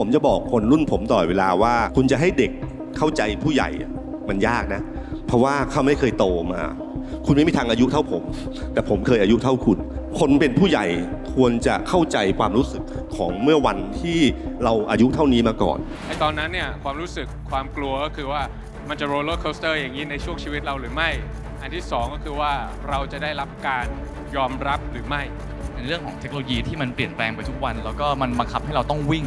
ผมจะบอกคนรุ่นผมตลอดเวลาว่า คุณจะให้เด็กเข้าใจผู้ใหญ่อะมันยากนะ เพราะว่าเขาไม่เคยโตมา คุณไม่มีทางอายุเท่าผม แต่ผมเคยอายุเท่าคุณ คนเป็นผู้ใหญ่ควรจะเข้าใจความรู้สึกของเมื่อวันที่เราอายุเท่านี้มาก่อนไอ้ตอนนั้นเนี่ยความรู้สึกความกลัวก็คือว่ามันจะ roller coaster อย่างนี้ในช่วงชีวิตเราหรือไม่ อันที่สองก็คือว่าเราจะได้รับการยอมรับหรือไม่ในเรื่องของเทคโนโลยีที่มันเปลี่ยนแปลงไปทุกวัน แล้วก็มันบังคับให้เราต้องวิ่ง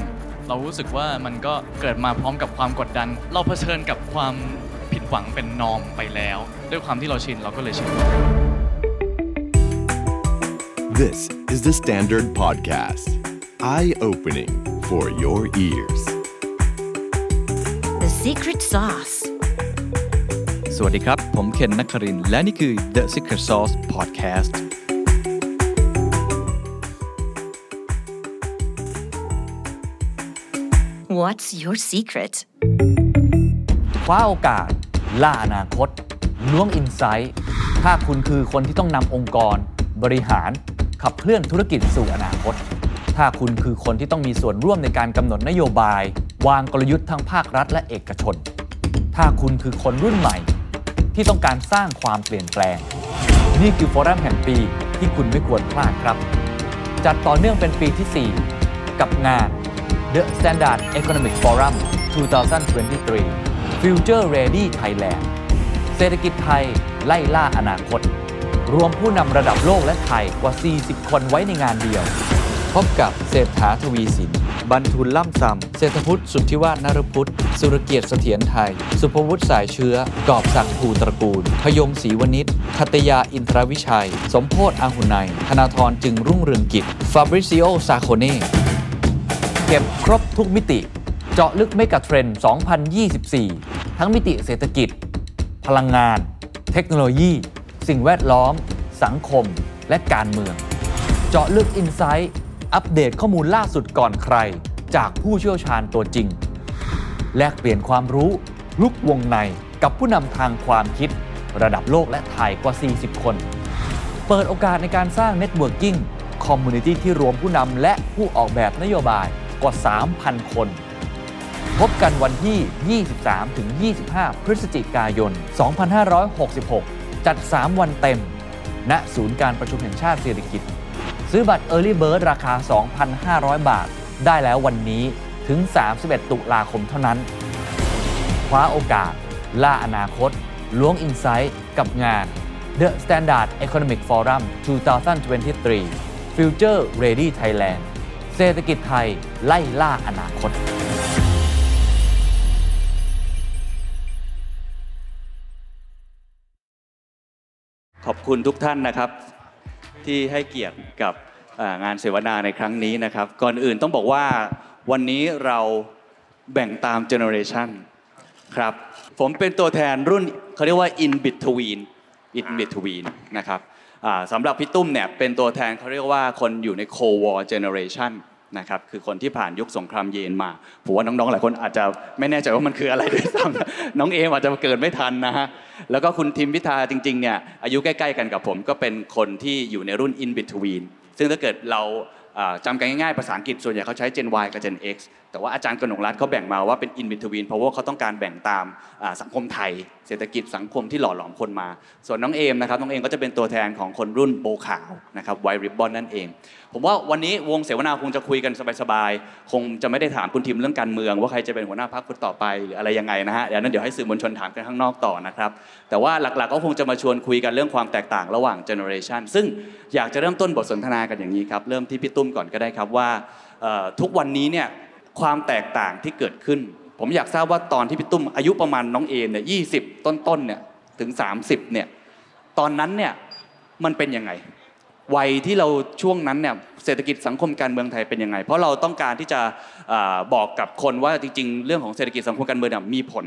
เรารู้สึกว่ามันก็เกิดมาพร้อมกับความกดดัน เราเผชิญกับความผิดหวังเป็นนอมไปแล้ว ด้วยความที่เราชินเราก็เลยชิน This is the Standard Podcast. Eye opening for your ears. The secret sauce. สวัสดีครับ ผมเคนนักครินทร์และนี่คือ The Secret Sauce Podcast What's your secret? คว้าโอกาส ล่าอนาคต ล้วงอินไซต์ถ้าคุณคือคนที่ต้องนำองค์กร บริหาร ขับเคลื่อนธุรกิจสู่อนาคต ถ้าคุณคือคนที่ต้องมีส่วนร่วมในการกำหนดนโยบาย วางกลยุทธ์ทั้งภาครัฐและเอกชน ถ้าคุณคือคนรุ่นใหม่ ที่ต้องการสร้างความเปลี่ยนแปลง นี่คือฟอรัมแห่งปีที่คุณไม่ควรพลาดครับ จัดต่อเนื่องเป็นปีที่ 4 กับงาน The Standard Economic Forum 2023 Future Ready Thailand เศรษฐกิจไทยไล่ล่าอนาคต รวมผู้นำระดับโลกและไทยกว่า 40 คนไว้ในงานเดียว พบกับเศรษฐาทวีสิน บรรทุลล่ำซำเศรษฐพุทธสุทธิวาฒนรพุทธ สุรเกียรติเสถียรไทย สุภวุฒิสายเชื้อ กอบศักดิ์ภูตระกูล พยงศรีวณิชขัตติยาอินทรวิชัย สมโภชน์อาหุนัยธนาธรจึงรุ่งเรืองกิจ ฟาบริซิโอซาร์โคเน เก็บครบทุกมิติ เจาะลึก megatrend 2024 ทั้งมิติเศรษฐกิจ พลังงาน เทคโนโลยี สิ่งแวดล้อม สังคม และการเมือง เจาะลึก insight อัปเดตข้อมูลล่าสุดก่อนใคร จากผู้เชี่ยวชาญตัวจริง แลกเปลี่ยนความรู้บุกวงในกับผู้นำทางความคิด ระดับโลกและไทยกว่า 40 คน เปิดโอกาสในการสร้าง networking community ที่รวมผู้นำและผู้ออกแบบนโยบาย กว่า 3,000 คน พบกันวันที่ 23-25 พฤศจิกายน 2566 จัด 3 วันเต็ม ณ ศูนย์การประชุมแห่งชาติสิริกิติ์ ซื้อบัตร Early Bird ราคา 2,500 บาท ได้แล้ววันนี้ถึง 31 ตุลาคมเท่านั้น คว้าโอกาส ล่าอนาคต ล้วงอินไซต์กับงาน The Standard Economic Forum 2023 Future Ready Thailand เศรษฐกิจไทยไล่ล่าอนาคต ขอบคุณทุกท่านนะครับ ที่ให้เกียรติกับงานเสวนาในครั้งนี้นะครับ ก่อนอื่นต้องบอกว่าวันนี้เราแบ่งตาม generation ครับ ผมเป็นตัวแทนรุ่นเขาเรียกว่า in between in between นะครับ สำหรับพี่ตุ้มเนี่ยเป็นตัวแทนเขาเรียกว่าคนอยู่ใน Cold War generation นะครับคือคนที่ผ่านยุคสงครามเย็นมาผมว่าน้องๆหลายคนอาจจะไม่แน่ใจว่ามันคืออะไรด้วยซ้ำน้องเอมอาจจะเกิดไม่ทันนะฮะแล้วก็คุณทิมพิธาจริงๆเนี่ยอายุใกล้ๆกันกับผมก็เป็นคนที่อยู่ในรุ่น in between ซึ่งถ้าเกิดเราอ่า จำกันง่ายๆภาษาอังกฤษส่วนใหญ่เขาใช้ Gen Y กับ Gen X แต่ว่าอาจารย์กนกรัฐเขาแบ่งมาว่าเป็น in between เพราะว่าเขาต้องการแบ่งตามสังคมไทย เศรษฐกิจสังคมที่หล่อหลอมคนมา ส่วนน้องเอมนะครับน้องเอมก็จะเป็นตัวแทนของคนรุ่นโบขาวนะครับไวริบบอนนั่นเอง ผมว่าวันนี้วงเสวนาคงจะคุยกันสบายๆคงจะไม่ได้ถามคุณทิมเรื่องการเมือง ว่าใครจะเป็นหัวหน้าพรรคคนต่อไปหรืออะไรยังไงนะฮะเดี๋ยวนั้นเดี๋ยวให้สื่อมวลชนถามกันข้างนอกต่อนะครับแต่ว่าหลักๆก็คงจะมาชวนคุยกันเรื่องความแตกต่างระหว่างเจเนอเรชันซึ่งอยากจะเริ่มต้นบทสนทนากันอย่างนี้ครับเริ่มที่พี่ตุ้มก่อนก็ได้ครับว่าทุกวันนี้เนี่ยความแตกต่างที่เกิดขึ้น ผมอยากทราบว่าตอนที่พี่ตุ้มอายุประมาณน้องเอเนี่ยยี่สิบต้นๆเนี่ยถึง 30เนี่ยตอนนั้นเนี่ยมันเป็นยังไงวัยที่เราช่วงนั้นเนี่ยเศรษฐกิจสังคมการเมืองไทยเป็นยังไง เพราะเราต้องการที่จะบอกกับคนว่าจริง ๆ เรื่องของเศรษฐกิจสังคมการเมืองมีผล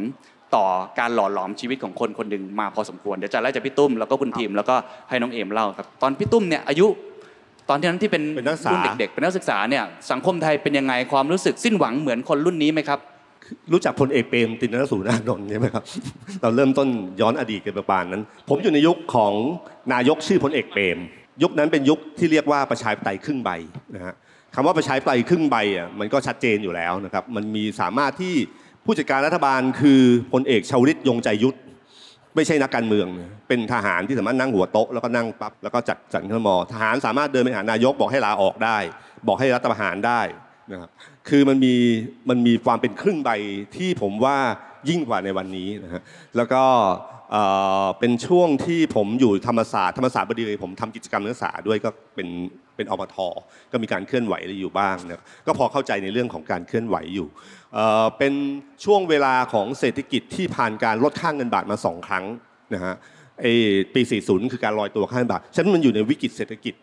ต่อการหล่อหลอมชีวิตของคนคนหนึ่งมาพอสมควรเดี๋ยวจะไล่จากพี่ตุ้มแล้วก็คุณทีมแล้วก็ให้น้องเอมเล่าครับตอนพี่ตุ้มเนี่ยอายุ ตอนที่นั้นที่เป็นเป็นนักศึกษารุ่นเด็กๆเป็นนักศึกษาเนี่ยสังคมไทยเป็นยังไงความรู้สึกสิ้นหวังเหมือนคนรุ่นนี้ไหมครับ รู้จักพลเอกเปรมตินนสูรนานนท์ใช่ไหมครับ เราเริ่มต้นย้อนอดีตกันประมาณนั้น ผมอยู่ในยุคของนายกชื่อพลเอกเปรม ยุคนั้นเป็นยุคที่เรียกว่าประชาธิปไตยครึ่งใบนะฮะคำว่าประชาธิปไตยครึ่งใบอะมันก็ชัดเจนอยู่แล้วนะครับมันมีสามารถที่ผู้จัดการรัฐบาลคือพลเอกชวลิตยงใจยุทธ ไม่ใช่นักการเมือง เป็นทหารที่สามารถนั่งหัวโต๊ะแล้วก็นั่งปั๊บแล้วก็จัดสรรข้มอทหารสามารถเดินไปหานายกบอกให้ลาออกได้ บอกให้รัฐประหารได้นะครับคือมันมีมันมีความเป็นครึ่งใบที่ผมว่ายิ่งกว่าในวันนี้นะฮะแล้วก็เป็นช่วงที่ผมอยู่ธรรมศาสตร์ธรรมศาสตร์บดีผมทำกิจกรรมนักศึกษาด้วยก็เป็น เป็นอปทก็มีการเคลื่อนไหวอะไรอยู่บ้างนะก็พอเข้าใจในเรื่องของการเคลื่อนไหวอยู่เอ่อเป็นช่วงเวลาของเศรษฐกิจที่ผ่านการลดค่างเงินบาทมาสองครั้งนะฮะไอ้ปี 40 คือการลอยตัวค่าเงินบาทฉะนั้นมันอยู่ในวิกฤตเศรษฐกิจ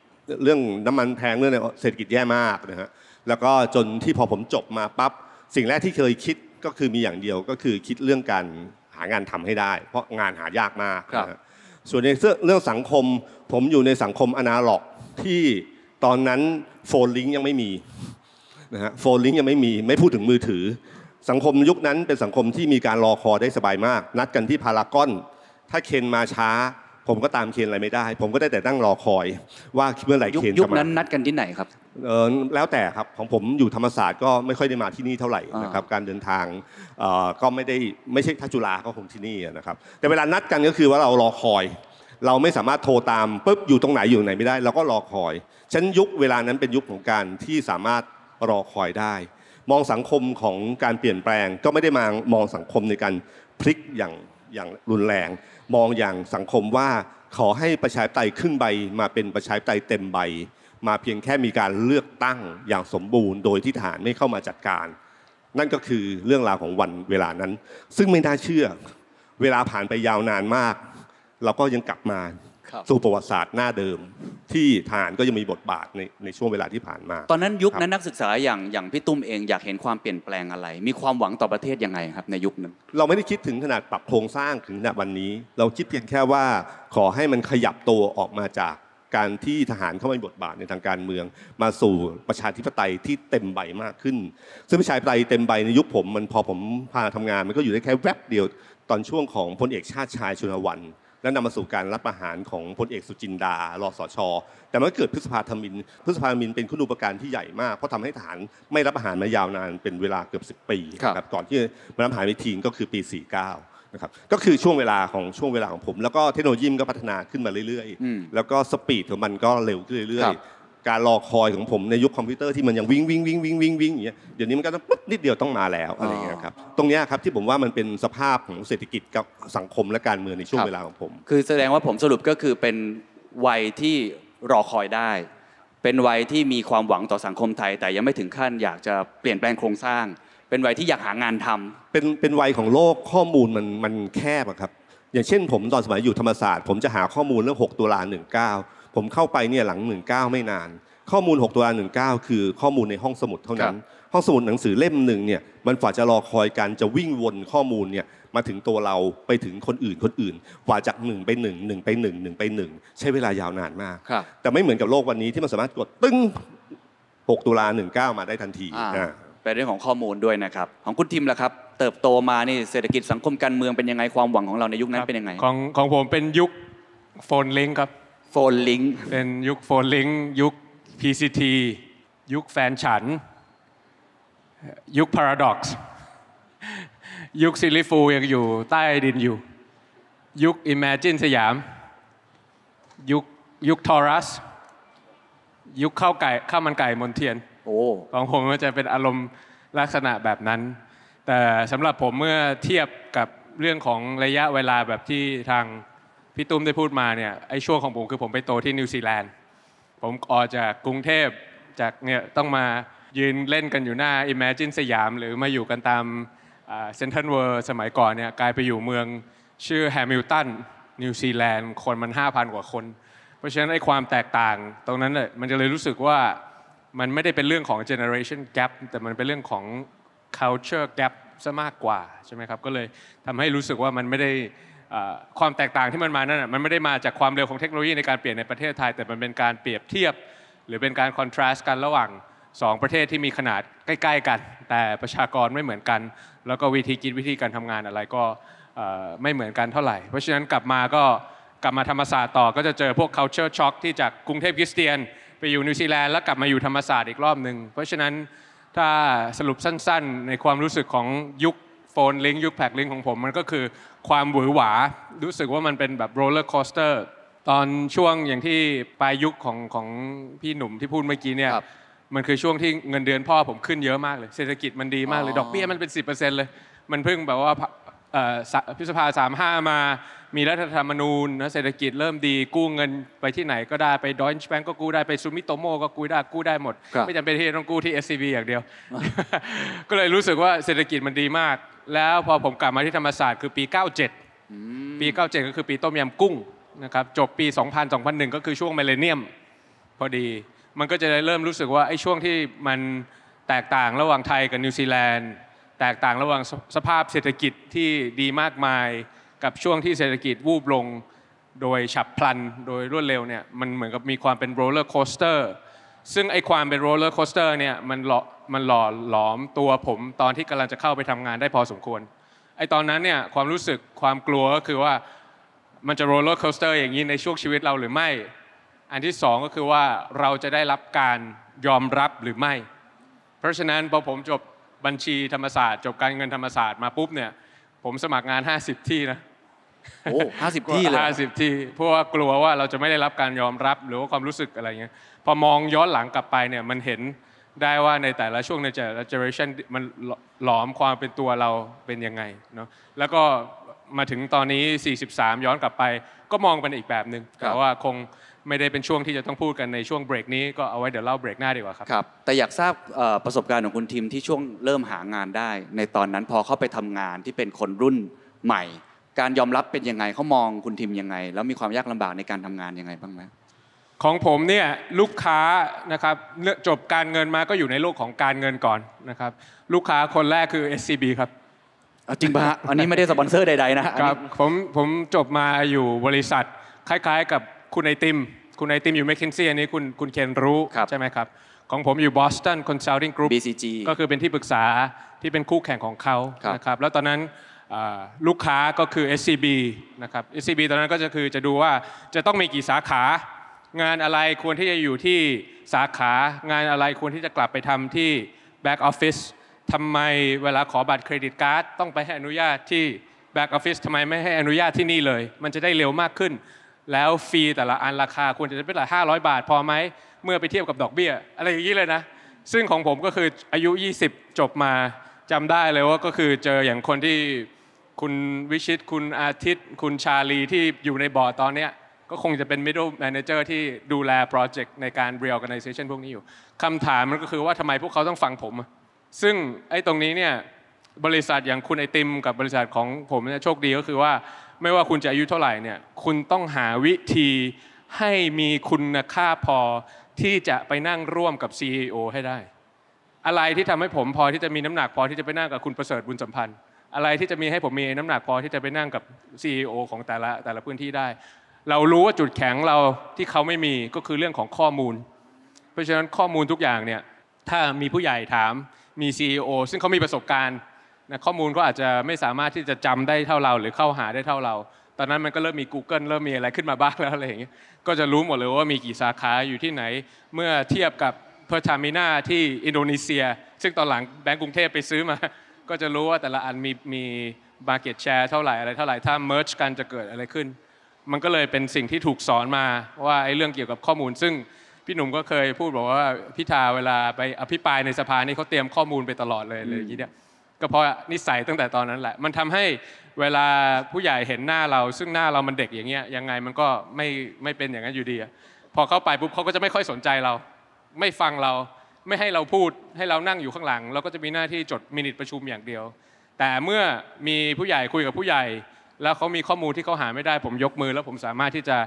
เรื่องน้ำมันแพงเรื่องอะไรเศรษฐกิจแย่มากนะฮะแล้วก็จนที่พอผมจบมาปั๊บสิ่งแรกที่เคยคิดก็คือมีอย่างเดียวก็คือคิดเรื่องการหางานทำให้ได้ เพราะงานหายากมากครับนะฮะส่วนในเรื่องสังคมผมอยู่ในสังคมอนาล็อกที่ ตอนนั้นโฟนลิงยังไม่มีนะฮะโฟนลิงยังไม่มี ไม่พูดถึงมือถือ สังคมยุคนั้นเป็นสังคมที่มีการรอคอยได้สบายมาก นัดกันที่พารากอน ถ้าเคนมาช้า ผมก็ตามเคนอะไรไม่ได้ ผมก็ได้แต่นั่งรอคอย ว่าเมื่อไหร่ยุคเคนยุคจะมานั้นนัดกันที่ไหนครับเอ่อแล้วแต่ครับของผมอยู่ธรรมศาสตร์ก็ไม่ค่อยได้มาที่นี่เท่าไหร่อ่านนะครับการเดินทางเอ่อก็ไม่ได้ไม่ใช่ถ้าจุฬาก็คงที่นี่นะครับแต่เวลานัดกันก็คือว่าเรารอคอย เราไม่สามารถโทรตามปุ๊บอยู่ตรงไหนอยู่ไหนไม่ได้ เราก็รอคอย ฉันยุคเวลานั้นเป็นยุคของการที่สามารถรอคอยได้ มองสังคมของการเปลี่ยนแปลง ก็ไม่ได้มามองสังคมในการพลิกอย่างอย่างรุนแรง มองอย่างสังคมว่าขอให้ประชาธิปไตยครึ่งใบมาเป็นประชาธิปไตยเต็มใบ มาเพียงแค่มีการเลือกตั้งอย่างสมบูรณ์ โดยที่ทหารไม่เข้ามาจัดการ นั่นก็คือเรื่องราวของวันเวลานั้น ซึ่งไม่น่าเชื่อ เวลาผ่านไปยาวนานมาก เราก็ยังกลับมา สู่ประวัติศาสตร์หน้าเดิม ที่ทหารก็ยังมีบทบาทในในช่วงเวลาที่ผ่านมา ตอนนั้นยุคนั้นนักศึกษาอย่างอย่างพี่ตุ้มเองอยากเห็นความเปลี่ยนแปลงอะไร มีความหวังต่อประเทศยังไงครับในยุคนั้น เราไม่ได้คิดถึงขนาดปรับโครงสร้างถึงขนาดวันนี้ เราคิดเพียงแค่ว่าขอให้มันขยับตัวออกมาจากการที่ทหารเข้ามามีบทบาทในทางการเมือง มาสู่ประชาธิปไตยที่เต็มใบมากขึ้น ซึ่งประชาธิปไตยเต็มใบในยุคผมมันพอผมพาทำงานมันก็อยู่ได้แค่แวบเดียวตอนช่วงของพลเอกชาติชายชุณหะวัณ และนำมาสู่การรัฐประหารของพลเอกสุจินดา รสช. แต่มันก็เกิดพฤษภาทมิฬ พฤษภาทมิฬเป็นคุณูปการที่ใหญ่มาก เพราะทำให้ทหารไม่รัฐประหารมายาวนานเป็นเวลาเกือบ 10 ปีครับนะก่อนที่มารัฐประหารไปทีก็คือปี 49นะครับก็คือช่วงเวลาของช่วงเวลาของผม แล้วก็เทคโนโลยีมันก็พัฒนาขึ้นมาเรื่อยอืมๆแล้วก็ speed ของมันก็เร็วขึ้นเรื่อยๆครับ การรอคอยของผมในยุคคอมพิวเตอร์ที่มันยังวิ่งวิ่งวิ่งวิ่งวิ่งวิ่งอย่างเงี้ยเดี๋ยวนี้มันก็ต้องปุ๊บนิดเดียวต้องมาแล้วอะไรอย่างเงี้ยครับตรงเนี้ยครับที่ผมว่ามันเป็นสภาพของเศรษฐกิจกับสังคมและการเมืองในช่วงเวลาของผม คือแสดงว่าผมสรุปก็คือเป็นวัยที่รอคอยได้ เป็นวัยที่มีความหวังต่อสังคมไทย แต่ยังไม่ถึงขั้นอยากจะเปลี่ยนแปลงโครงสร้าง เป็นวัยที่อยากหางานทำเป็นเป็นวัยของโลกข้อมูลมันมันแคบอะครับอย่างเช่นผมตอนสมัยอยู่ธรรมศาสตร์ ผมจะหาข้อมูลเรื่อง 6 ตุลา19 ผมเข้าไปเนี่ยหลัง 19ไม่นาน ข้อมูล 6 ตุลา19 คือข้อมูลในห้องสมุดเท่านั้น ห้องสมุดหนังสือเล่มหนึ่งเนี่ยมันฝ่าจะรอคอยการจะวิ่งวนข้อมูลเนี่ยมาถึงตัวเราไปถึงคนอื่นคนอื่นกว่าจากหนึ่งไปหนึ่งหนึ่งไปหนึ่งหนึ่งไปหนึ่งใช้เวลายาวนานมากครับแต่ไม่เหมือนกับโลกวันนี้ที่มันสามารถกดตึ้ง 6 ตุลา19 มาได้ทันทีอ่าอ่าเป็นเรื่องของข้อมูลด้วยนะครับของคุณทิมล่ะครับเติบโตมานี่เศรษฐกิจสังคมการเมืองเป็นยังไงความหวังของเราในยุคนั้นเป็นยังไงของของผมเป็นยุค PhoneLink ครับ PhoneLink เป็นยุค PhoneLink ยุค PCT ยุคแฟนฉัน ยุค Paradox ยุค Silly Fools ยังอยู่ใต้ดินอยู่ ยุค Imagine สยาม ยุคยุค Taurus ยุคข้าวไก่ข้าวมันไก่มณเฑียรโอ้ของผมก็จะเป็นอารมณ์ลักษณะแบบนั้น แต่สำหรับผมเมื่อเทียบกับเรื่องของระยะเวลาแบบที่ทาง พี่ตุ้มได้พูดมาเนี่ยไอ้ช่วงของผมคือผมไปโตที่นิวซีแลนด์ผมออกจากกรุงเทพจากเนี่ยต้องมายืนเล่นกันอยู่หน้า Imagine สยาม หรือมาอยู่กันตามเซ็นทรัลเวิลด์มัยก่อนเนี่ยกลายไปอยู่เมืองชื่อแฮมิลตันนิวซีแลนด์คนมัน 5,000 กว่าคน เพราะฉะนั้นไอ้ความแตกต่างตรงนั้นเลยมันจะเลยรู้สึกว่ามันไม่ได้เป็นเรื่องของ generation gap แต่มันเป็นเรื่องของ culture gap ซะมากกว่าใช่ไหมครับก็เลยทำให้รู้สึกว่ามันไม่ได้ ความแตกต่างที่มันมานั่นมันไม่ได้มาจากความเร็วของเทคโนโลยีในการเปลี่ยนในประเทศไทย แต่มันเป็นการเปรียบเทียบ หรือเป็นการ contrast กันระหว่างสองประเทศที่มีขนาดใกล้ ๆ กัน แต่ประชากรไม่เหมือนกัน แล้วก็วิธีคิดวิธีการทำงานอะไรก็ไม่เหมือนกันเท่าไหร่ เพราะฉะนั้นกลับมาก็กลับมาธรรมศาสตร์ต่อก็จะเจอพวก culture shock ที่จากกรุงเทพคริสเตียน ไปอยู่นิวซีแลนด์แล้วกลับมาอยู่ธรรมศาสตร์อีกรอบหนึ่งเพราะฉะนั้นถ้าสรุปสั้น ๆ ในความรู้สึกของยุค PhoneLink ยุค PacLink ของผมมันก็คือ ความหวือหวา รู้สึกว่ามันเป็นแบบ roller coaster ตอนช่วงอย่างที่ปลายยุคของของพี่หนุ่มที่พูดเมื่อกี้เนี่ยครับมันคือช่วงที่เงินเดือนพ่อผมขึ้นเยอะมากเลยเศรษฐกิจมันดีมากเลยอ๋อดอกเบี้ยมันเป็น 10%เลย มันเพิ่งแบบว่าเอ่อสะพฤษภาสามห้ามา มีรัฐธรรมนูญนะเศรษฐกิจเริ่มดีกู้เงินไปที่ไหนก็ได้ไปดอยช์แบงก์ก็กู้ได้ไปซูมิโตโมก็กู้ได้กู้ได้หมดครับไม่จำเป็นที่จะต้องกู้ที่ SCB อย่างเดียว ก็เลยรู้สึกว่าเศรษฐกิจมันดีมาก แล้วพอผมกลับมาที่ธรรมศาสตร์คือปี 97 ปี 97 ก็คือปีต้มยำกุ้งนะครับจบปี 2000 2001 ก็คือช่วง millennium พอดี มันก็จะได้เริ่มรู้สึกว่าไอ้ช่วงที่มันแตกต่างระหว่างไทยกับนิวซีแลนด์ แตกต่างระหว่างสภาพเศรษฐกิจที่ดีมากมาย กับช่วงที่เศรษฐกิจวูบลงโดยฉับพลันโดยรวดเร็วเนี่ยมันเหมือนกับมีความเป็น roller coaster ซึ่งไอ้ความเป็น roller coaster เนี่ยมันหล่อมันหล่อหลอมตัวผมตอนที่กำลังจะเข้าไปทำงานได้พอสมควรไอ้ตอนนั้นเนี่ยความรู้สึกความกลัวก็คือว่ามันจะ roller coaster อย่างนี้ในช่วงชีวิตเราหรือไม่ อันที่สองก็คือว่าเราจะได้รับการยอมรับหรือไม่ เพราะฉะนั้นพอผมจบบัญชีธรรมศาสตร์ จบการเงินธรรมศาสตร์มาปุ๊บเนี่ย ผมสมัครงาน 50 ที่นะโอ้ห้าสิบที่เลยห้าสิบที่ เพราะว่ากลัวว่าเราจะไม่ได้รับการยอมรับหรือว่าความรู้สึกอะไรเงี้ย พอมองย้อนหลังกลับไปเนี่ยมันเห็นได้ว่าในแต่ละช่วงในแต่ละ generation มันหลอมความเป็นตัวเราเป็นยังไงเนาะ แล้วก็มาถึงตอนนี้ 43 ย้อนกลับไป ก็มองเป็นอีกแบบหนึ่งครับแต่ว่าคง ไม่ได้เป็นช่วงที่จะต้องพูดกันในช่วงเบรกนี้ก็เอาไว้เดี๋ยวเล่าเบรกหน้าดีกว่าครับครับ แต่อยากทราบเอ่อประสบการณ์ของคุณทิมที่ช่วงเริ่มหางานได้ ในตอนนั้นพอเข้าไปทำงานที่เป็นคนรุ่นใหม่ การยอมรับเป็นยังไงเขามองคุณทิมยังไง แล้วมีความยากลำบากในการทำงานยังไงบ้างไหมของผมเนี่ยลูกค้านะครับเลือกจบการเงินมาก็อยู่ในโลกของการเงินก่อนนะครับลูกค้าคนแรกคือ SCB ครับเอาจริงปะฮะอันนี้ไม่ได้สปอนเซอร์ใดๆนะฮะอันคนี้รับผมผมจบมาอยู่บริษัทคล้ายๆกับ คุณไอติม คุณไอติมอยู่ m c k เคนซี่อันนี้คุณคุณเคนรู้ครับใช่ไหมครับ ของผมอยู่ Boston Consulting Group BCG ก็คือเป็นที่ปรึกษาที่เป็นคู่แข่งของเขาครับนะครับแล้วตอนนั้นอ่าลูกค้าก็คือ SCB นะครับ SCB ตอนนั้นก็จะคือจะดูว่าจะต้องมีกี่สาขางานอะไรควรที่จะอยู่ที่สาขางานอะไรควรที่จะกลับไปทำที่ back office ทำไมเวลาขอบัตรเครดิตการ์ดต้องไปให้อนุญาตที่ back office ทำไมไม่ให้อนุญาตที่นี่เลย มันจะได้เร็วมากขึ้น แล้วฟรีแต่ละอันราคาควรจะเป็นหลัก500บาทพอไหมเมื่อไปเทียบกับดอกเบี้ย อะไรอย่างนี้เลยนะ ซึ่งของผมก็คืออายุ 20 จบมาจำได้เลยว่าก็คือเจออย่างคนที่คุณวิชิตคุณอาทิตย์ คุณชาลีที่อยู่ในบอร์ดตอนเนี้ยก็คงจะเป็น middle manager ที่ดูแลโปรเจกต์ในการ reorganization พวกนี้อยู่คำถามมันก็คือว่าทำไมพวกเขาต้องฟังผม ซึ่งไอ้ตรงนี้เนี่ย บริษัทอย่างคุณไอติมกับบริษัทของผมเนี่ยโชคดีก็คือว่าไม่ว่าคุณจะอายุเท่าไหร่เนี่ยคุณต้องหาวิธีให้มีคุณค่าพอที่จะไปนั่งร่วมกับ CEO ให้ได้ อะไรที่ทำให้ผมพอที่จะมีน้ำหนักพอที่จะไปนั่งกับคุณประเสริฐบุญสัมพันธ์ อะไรที่จะมีให้ผมมีน้ำหนักพอที่จะไปนั่งกับ CEO ของแต่ละแต่ละพื้นที่ได้ เรารู้ว่าจุดแข็งเราที่เขาไม่มีก็คือเรื่องของข้อมูล เพราะฉะนั้นข้อมูลทุกอย่างเนี่ยถ้ามีผู้ใหญ่ถามมี CEO ซึ่งเขามีประสบการณ์ ข้อมูลก็อาจจะไม่สามารถที่จะจำได้เท่าเรา หรือเข้าหาได้เท่าเรา ตอนนั้นมันก็เริ่มมี Google เริ่มมีอะไรขึ้นมาบ้างแล้วอะไรอย่างเงี้ยก็จะรู้หมดเลยว่ามีกี่สาขาอยู่ที่ไหน เมื่อเทียบกับเพอร์ทามินาที่อินโดนีเซีย ซึ่งตอนหลังแบงก์กรุงเทพไปซื้อมา ก็จะรู้ว่าแต่ละอันมีมี market share เท่าไหร่อะไรเท่าไหร่ถ้า merge กันจะเกิดอะไรขึ้น มันก็เลยเป็นสิ่งที่ถูกสอนมาว่าไอ้เรื่องเกี่ยวกับข้อมูล ซึ่งพี่หนุ่มก็เคยพูดบอกว่าพิธาเวลาไปอภิปรายในสภานี่เขาเตรียมข้อมูลไปตลอดเลยเลยอย่างเนี่ย ก็เพราะนิสัยตั้งแต่ตอนนั้นแหละ มันทำให้เวลาผู้ใหญ่เห็นหน้าเรา ซึ่งหน้าเรามันเด็กอย่างเงี้ยยังไงมันก็ไม่ไม่เป็นอย่างนั้นอยู่ดีอะพอเข้าไปปุ๊บเขาก็จะไม่ค่อยสนใจเรา ไม่ฟังเราไม่ให้เราพูดให้เรานั่งอยู่ข้างหลัง เราก็จะมีหน้าที่จดมินิทประชุมอย่างเดียว แต่เมื่อมีผู้ใหญ่คุยกับผู้ใหญ่ แล้วเขามีข้อมูลที่เขาหาไม่ได้ ผมยกมือ แล้วผมสามารถที่จะ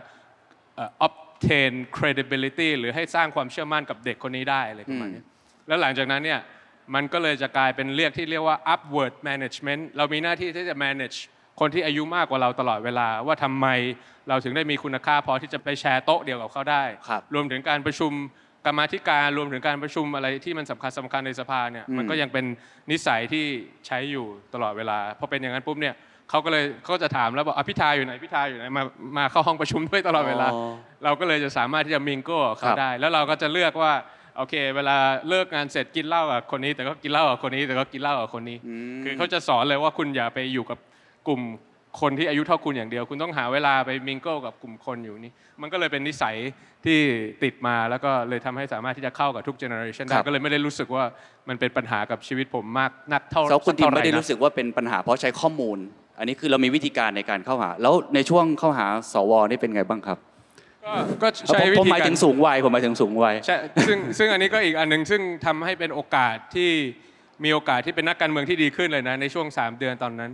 เอ่อ obtain credibility หรือให้สร้างความเชื่อมั่นกับเด็กคนนี้ได้อะไรประมาณเนี้ยแล้วหลังจากนั้นเนี่ย มันก็เลยจะกลายเป็นเรียกที่เรียกว่า upward management เรามีหน้าที่ที่จะ manage คนที่อายุมากกว่าเราตลอดเวลา ว่าทำไมเราถึงได้มีคุณค่าพอที่จะไปแชร์โต๊ะเดียวกับเขาได้ครับรวมถึงการประชุมกรรมาธิการรวมถึงการประชุมอะไรที่มันสำคัญสำคัญในสภาเนี่ยอืมมันก็ยังเป็นนิสัยที่ใช้อยู่ตลอดเวลาพอเป็นอย่างนั้นปุ๊บเนี่ยเขาก็เลยเขาจะถามแล้วบอกอะพิธาอยู่ไหนพิธาอยู่ไหนมามาเข้าห้องประชุมด้วยตลอดเวลาอ๋อเราก็เลยจะสามารถที่จะ mingle กับเขาได้ครับ แล้วเราก็จะเลือกว่า โอเค เวลาเลิกงานเสร็จกินเหล้ากับคนนี้ แต่ก็กินเหล้ากับคนนี้ แต่ก็กินเหล้ากับคนนี้ คือเขาจะสอนเลยว่าคุณอย่าไปอยู่กับกลุ่มคนที่อายุเท่าคุณอย่างเดียว คุณต้องหาเวลาไป mingle กับกลุ่มคนอยู่นี่มันก็เลยเป็นนิสัยที่ติดมาแล้วก็เลยทำให้สามารถที่จะเข้ากับทุก generation ได้ครับก็เลยไม่ได้รู้สึกว่ามันเป็นปัญหากับชีวิตผมมากนักเท่าแล้วคุณทีมเท่าหไม่ได้นะรู้สึกว่าเป็นปัญหาเพราะใช้ข้อมูล อันนี้คือเรามีวิธีการในการเข้าหา แล้วในช่วงเข้าหาสวนี่เป็นไงบ้างครับ ก็ก็ใช้ผมวิผมธีหมายกาถึรงสูงวัยผมหมายถึงสูงวัยใช่ซึ่งซึ่งอันนี้ก็อีกอันหนึ่งซึ่งทำให้เป็นโอกาสที่มีโอกาสที่เป็นนักการเมืองที่ดีขึ้นเลยนะในช่วง 3 เดือนตอนนั้น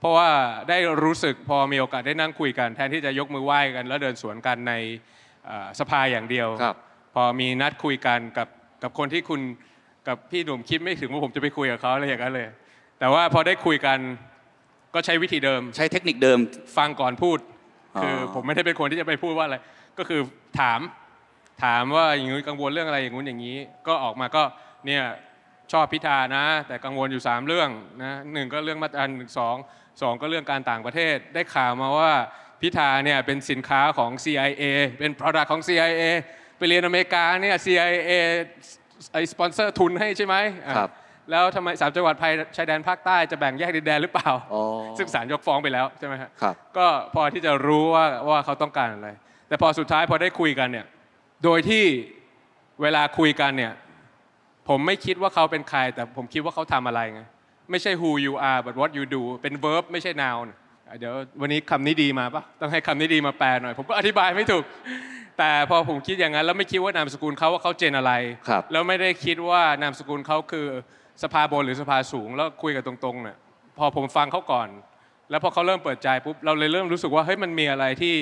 เพราะว่าได้รู้สึกพอมีโอกาสได้นั่งคุยกัน แทนที่จะยกมือไหว้กัน แล้วเดินสวนกันในเอ่อสภาอย่างเดียวครับพอมีนัดคุยกันกับกับคนที่คุณกับพี่หนุ่มคิดไม่ถึงว่าผมจะไปคุยกับเขาอะไรอย่างนั้นเลย แต่ว่าพอได้คุยกันก็ใช้วิธีเดิม ใช้เทคนิคเดิมฟังก่อนพูดอ๋อคือผมไม่ได้เป็นคนที่จะไปพูดว่าอะไร ก็คือถามถามว่าอย่างนี้กังวลเรื่องอะไรอย่างงู้นอย่างนี้ ก็ออกมาก็เนี่ยชอบพิธานะ แต่กังวลอยู่ 3 เรื่องนะหนึ่งก็เรื่องมาตราหนึ่งสองสองก็เรื่องการต่างประเทศ ได้ข่าวมาว่าพิธาเนี่ยเป็นสินค้าของ CIA เป็น product ของ CIA ไปเรียนอเมริกาเนี่ย CIA ไอสปอนเซอร์ทุนให้ใช่ไหมอะครับแล้วทำไมสามจังหวัดภายชายแดนภาคใต้จะแบ่งแยกดินแดนหรือเปล่าอ๋อซึ่งศาลยกฟ้องไปแล้วใช่ไหมฮะครับก็พอที่จะรู้ว่าว่าเขาต้องการอะไร แต่พอสุดท้ายพอได้คุยกันเนี่ยโดยที่เวลาคุยกันเนี่ยผมไม่คิดว่าเขาเป็นใคร แต่ผมคิดว่าเขาทำอะไรไงไม่ใช่ who you are but what you do เป็น verb ไม่ใช่ noun อะเดี๋ยววันนี้คำนี้ดีมาปะต้องให้คำนี้ดีมาแปลหน่อย ผมก็อธิบายไม่ถูก แต่พอผมคิดอย่างนั้น แล้วไม่คิดว่านามสกุลเขาว่าเขาเจนอะไรครับแล้วไม่ได้คิดว่านามสกุลเขาคือสภาบนหรือสภาสูง แล้วคุยกันตรงๆเนี่ยพอผมฟังเขาก่อน แล้วพอเขาเริ่มเปิดใจปุ๊บเราเลยเริ่มรู้สึกว่าเฮ้ยมันมีอะไรที่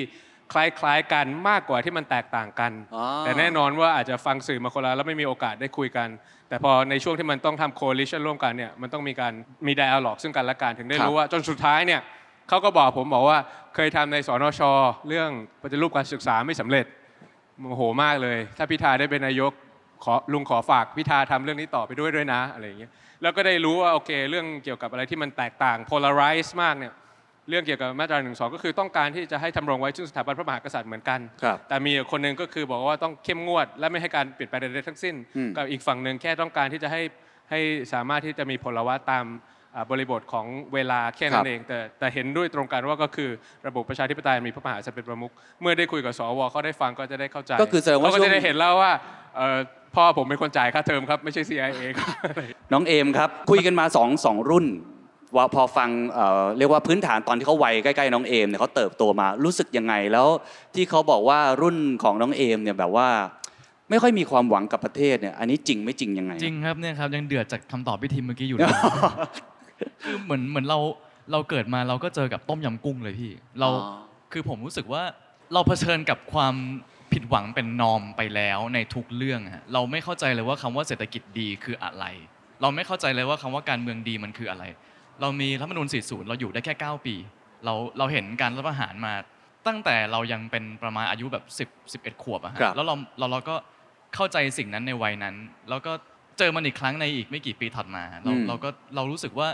คล้ายๆกันมากกว่าที่มันแตกต่างกันอ๋อแต่แน่นอนว่าอาจจะฟังสื่อมาคนละแล้วไม่มีโอกาสได้คุยกัน แต่พอในช่วงที่มันต้องทำ coalition ร่วมกันเนี่ยมันต้องมีการมี dialogue ซึ่งกันและกันถึงได้รู้ว่าจนสุดท้ายเนี่ยเขาก็บอกผมบอกว่าเคยทำในสนช เรื่องปฏิรูปการศึกษาไม่สำเร็จโมโหมากเลย ถ้าพิธาได้เป็นนายกขอลุงขอฝากพิธาทำเรื่องนี้ต่อไปด้วยด้วยนะอะไรอย่างเงี้ยแล้วก็ได้รู้ว่าโอเค เรื่องเกี่ยวกับอะไรที่มันแตกต่าง polarize มากเนี่ย เรื่องเกี่ยวกับมาตราหนึ่งสองก็คือต้องการที่จะให้ทำรงไว้ซึ่งสถาบันพระมหากษัตริย์เหมือนกัน ครับแต่มีคนหนึ่งก็คือบอกว่าต้องเข้มงวด และไม่ให้การเปลี่ยนแปลงใดๆทั้งสิ้น อืม กับอีกฝั่งหนึ่งแค่ต้องการที่จะให้ให้สามารถที่จะมีผลวัตตามอ่าบริบทของเวลาแค่นั้นเอง แต่แต่เห็นด้วยตรงกันว่าก็คือระบบประชาธิปไตยมีพระมหากษัตริย์เป็นประมุขเมื่อได้คุยกับสวเขาได้ฟังก็จะได้เข้าใจก็คือแสดงว่าเขาก็ช่วจะงได้เห็นแล้วว่าเอ่อพ่อผมเป็นคนจ่ายค่าเทอมครับไม่ใช่ CIA ครับ น้องเอมครับ คุยกันมาสองสองรุ่น ว่าพอฟังเอ่อเรียกว่าพื้นฐานตอนที่เขาวัยใกล้ๆน้องเอมเนี่ยเขาเติบโตมารู้สึกยังไงแล้วที่เขาบอกว่ารุ่นของน้องเอมเนี่ยแบบว่าไม่ค่อยมีความหวังกับประเทศเนี่ยอันนี้จริงไม่จริงยังไง จริงครับเนี่ยครับยังเดือดจากคำตอบพี่ทีมเมื่อกี้อยู่เลยคือเหมือนเหมือนเราเราเกิดมาเราก็เจอกับต้มยำกุ้งเลยพี่เราอ๋อคือผมรู้สึกว่าเราเผชิญกับความผิดหวังเป็นนอมไปแล้วในทุกเรื่องฮะเราไม่เข้าใจเลยว่าคำว่าเศรษฐกิจดีคืออะไร เราไม่เข้าใจเลยว่าคำว่าการเมืองดีมันคืออะไร เรามีรัฐธรรมนูญ40 เราอยู่ได้แค่ 9 ปี เราเราเห็นการรัฐประหารมา ตั้งแต่เรายังเป็นประมาณอายุแบบ 10 11 ขวบอะฮะครับ แล้วเราเราเราก็เข้าใจสิ่งนั้นในวัยนั้น แล้วก็เจอมันอีกครั้งในอีกไม่กี่ปีถัดมา เราอืม เราก็เรารู้สึกว่า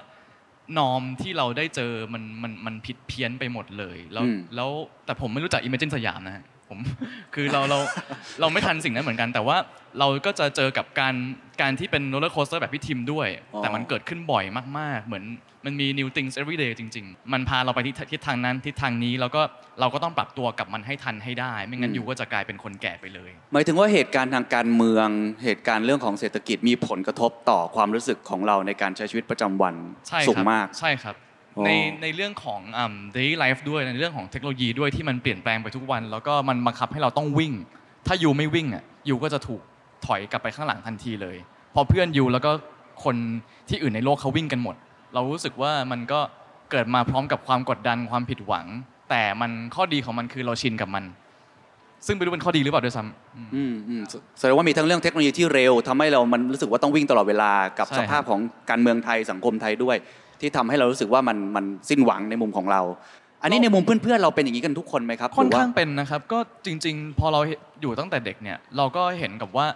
norm ที่เราได้เจอมันมันมันผิดเพี้ยนไปหมดเลย แล้วแล้วแต่ผมไม่รู้จัก Imagine สยามนะฮะ ผมคือเราเราเราไม่ทันสิ่งนั้นเหมือนกัน แต่ว่าเราก็จะเจอกับการการที่เป็น roller coaster แบบพี่ทิมด้วยอ๋อแต่มันเกิดขึ้นบ่อยมากๆ เหมือนมันมี new things every day จริง ๆ มันพาเราไปที่ทิศทางนั้นทิศทางนี้แล้วก็เราก็ต้องปรับตัวกับมันให้ทันให้ได้ ไม่งั้นอยู่ก็จะกลายเป็นคนแก่ไปเลย หมายถึงว่าเหตุการณ์ทางการเมือง เหตุการณ์เรื่องของเศรษฐกิจมีผลกระทบต่อความรู้สึกของเราในการใช้ชีวิตประจำวันใช่สูงครับมากใช่ครับอ๋อ ในในเรื่องของอ่า daily life ด้วยในเรื่องของเทคโนโลยีด้วยที่มันเปลี่ยนแปลงไปทุกวัน แล้วก็มันบังคับให้เราต้องวิ่ง ถ้ายูไม่วิ่งอะยูก็จะถูกถอยกลับไปข้างหลังทันทีเลย พอเพื่อนยูแล้วก็คนที่อื่นในโลกเขาวิ่งกันหมด เรารู้สึกว่ามันก็เกิดมาพร้อมกับความกดดันความผิดหวัง แต่มันข้อดีของมันคือเราชินกับมัน ซึ่งไม่รู้เป็นข้อดีหรือเปล่าด้วยซ้ำอืมอืมอืมแสแสดงว่ามีทั้งเรื่องเทคโนโลยีที่เร็วทำให้เรามันรู้สึกว่าต้องวิ่งตลอดเวลากับใช่สภาพของการเมืองไทยสังคมไทยด้วย ที่ทำให้เรารู้สึกว่ามันมันสิ้นหวังในมุมของเรา อันนี้ในมุมเพื่อนๆเราเป็นอย่างนี้กันทุกคนไหมครับค่อนหรืว่ข้างเป็นนะครับก็จริง ๆ พอเราอยู่ตั้งแต่เด็กเนี่ยเราก็เห็นกับว่า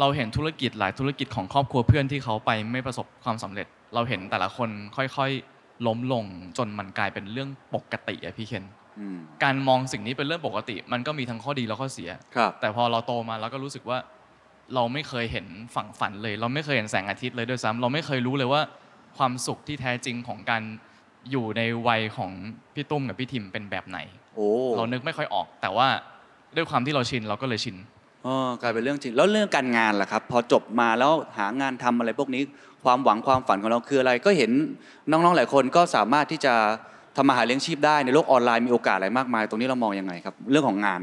เราเห็นธุรกิจหลายธุรกิจของครอบครัวเพื่อนที่เขาไปไม่ประสบความสำเร็จ เราเห็นแต่ละคนค่อยๆ ล้มลงจนมันกลายเป็นเรื่องปกติอะพี่เคนอืมการมองสิ่งนี้เป็นเรื่องปกติ มันก็มีทั้งข้อดีและข้อเสียครับแต่พอเราโตมาเราก็รู้สึกว่า เราไม่เคยเห็นฝั่งฝันเลย เราไม่เคยเห็นแสงอาทิตย์เลยด้วยซ้ำเราไม่เคยรู้เลยว่า ความสุขที่แท้จริงของการอยู่ในวัยของพี่ตุ้มกับพี่ทิมเป็นแบบไหน โอ้เรานึกไม่ค่อยออก แต่ว่าด้วยความที่เราชินเราก็เลยชินอ๋อกลายเป็นเรื่องจริง แล้วเรื่องการงานล่ะครับ พอจบมาแล้วหางานทำอะไรพวกนี้ ความหวังความฝันของเราคืออะไร ก็เห็นน้องๆหลายคนก็สามารถที่จะทำมาหาเลี้ยงชีพได้ในโลกออนไลน์มีโอกาสอะไรมากมาย ตรงนี้เรามองยังไงครับ เรื่องของงาน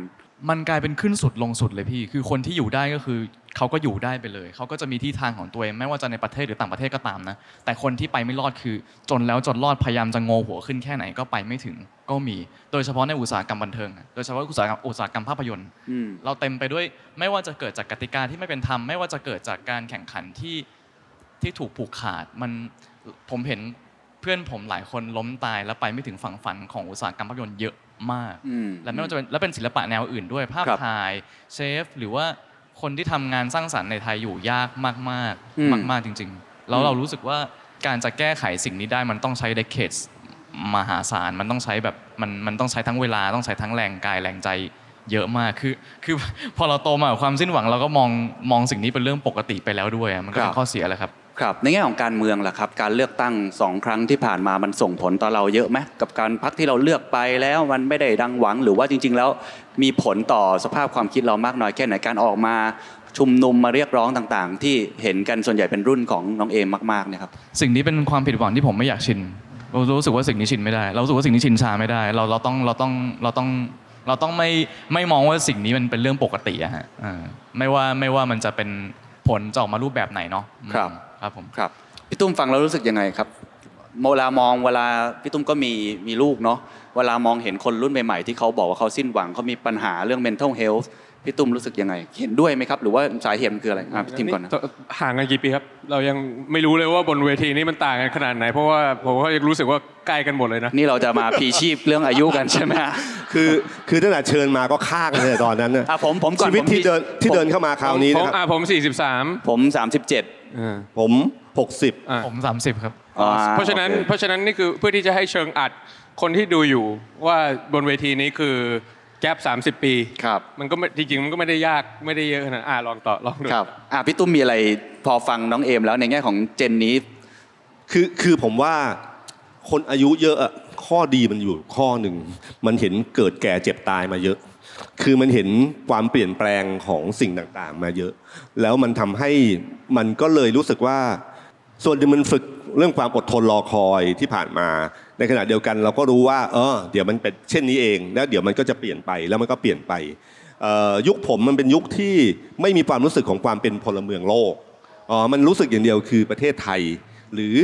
มันกลายเป็นขึ้นสุดลงสุดเลยพี่ คือคนที่อยู่ได้ก็คือเขาก็อยู่ได้ไปเลย เขาก็จะมีที่ทางของตัวเองไม่ว่าจะในประเทศหรือต่างประเทศก็ตามนะ แต่คนที่ไปไม่รอดคือ จนแล้วจนรอดพยายามจะโงหัวขึ้นแค่ไหนก็ไปไม่ถึงก็มี โดยเฉพาะในอุตสาหกรรมบันเทิง โดยเฉพาะอุตสาหกรรมอุตสาหกรรมภาพยนตร์ เราเต็มไปด้วยไม่ว่าจะเกิดจากกติกาที่ไม่เป็นธรรม ไม่ว่าจะเกิดจากการแข่งขันที่ที่ถูกผูกขาด มันผมเห็นเพื่อนผมหลายคนล้มตายแล้วไปไม่ถึงฝั่งฝันของอุตสาหกรรมภาพยนตร์เยอะ มากอืมและไม่ว่าจะเป็นและเป็นศิลปะแนวอื่นด้วยภาพครับถ่ายเชฟหรือว่าคนที่ทำงานสร้างสรรค์ในไทยอยู่ยากมากอืมๆมากๆจริง ๆ แล้วเรารู้สึกว่าการจะแก้ไขสิ่งนี้ได้มันต้องใช้ decades มหาศาลมันต้องใช้แบบมันมันต้องใช้ทั้งเวลาต้องใช้ทั้งแรงกายแรงใจเยอะมากคือคือพอเราโตมากับความสิ้นหวังเราก็มองมองสิ่งนี้เป็นเรื่องปกติไปแล้วด้วยอะมันก็เป็นข้อเสียแหละครับ ครับในแง่ของการเมืองล่ะครับ การเลือกตั้งสองครั้งที่ผ่านมามันส่งผลต่อเราเยอะไหมกับการพักที่เราเลือกไปแล้วมันไม่ได้ดังหวังหรือว่าจริง ๆ แล้วมีผลต่อสภาพความคิดเรามากน้อยแค่ไหนการออกมาชุมนุมมาเรียกร้องต่างๆ ที่เห็นกันส่วนใหญ่เป็นรุ่นของน้องเอมมากๆเนี่ยครับสิ่งนี้เป็นความผิดหวังที่ผมไม่อยากชินเรารู้สึกว่าสิ่งนี้ชินไม่ได้ เรารู้สึกว่าสิ่งนี้ชินชาไม่ได้ เราเราต้องเราต้องเราต้องเราต้องไม่ไม่มองว่าสิ่งนี้มันเป็นเรื่องปกติอะฮะเออไม่ว่าไม่ว่ามันจะเป็นผลจะออกมารูปแบบไหนเนาะครับอืม ครับผมครับพี่ตุ้มฟังแล้วรู้สึกยังไงครับเวลามองเวลาพี่ตุ้มก็มีมีลูกเนาะเวลามองเห็นคนรุ่นใหม่ๆที่เขาบอกว่าเขาสิ้นหวังเขามีปัญหาเรื่อง mental health พี่ตุ้มรู้สึกยังไง เห็นด้วยไหมครับ หรือว่าสาเหตุมันคืออะไรอะพี่ทิมก่อนนะห่างกันกี่ปีครับ เรายังไม่รู้เลยว่าบนเวทีนี้มันต่างกันขนาดไหน เพราะว่าผมก็ยังรู้สึกว่าใกล้กันหมดเลยนะ นี่เราจะมาพีชีพเรื่องอายุกันใช่ไหมฮะคือคือตั้งแต่เชิญมาก็ข้างเลยตอนนั้นน่ะอะผมผมก่อนชีวิตผมที่เดินที่ผมเดินเข้ามาคราวนี้ผมนะครับอ่าผม43 ผม 37อ่าผม 60อ่าผม 30 ครับอ่เพราะฉะนั้นโอคเพราะฉะนั้นนี่คือเพื่อที่จะให้เชิงอัดคนที่ดูอยู่ว่าบนเวทีนี้คือ แก๊ป30ปีครับ มันก็ไม่จริงๆมันก็ไม่ได้ยากไม่ได้เยอะขนาดอ่าลองต่อลองดูครับอะพี่ตุ้มมีอะไรพอฟังน้องเอมแล้วในแง่ของเจนนี้ คือคือผมว่าคนอายุเยอะอะข้อดีมันอยู่ข้อหนึ่ง มันเห็นเกิดแก่เจ็บตายมาเยอะ คือมันเห็นความเปลี่ยนแปลงของสิ่งต่างๆ มาเยอะ แล้วมันทำให้มันก็เลยรู้สึกว่า ส่วนหนึ่งมันฝึกเรื่องความอดทนรอคอยที่ผ่านมา ในขณะเดียวกันเราก็รู้ว่าเออเดี๋ยวมันเป็นเช่นนี้เองแล้วเดี๋ยวมันก็จะเปลี่ยนไปแล้วมันก็เปลี่ยนไปยุคผมมันเป็นยุคที่ไม่มีความรู้สึกของความเป็นพลเมืองโลกอ๋อมันรู้สึกอย่างเดียวคือประเทศไทย หรือ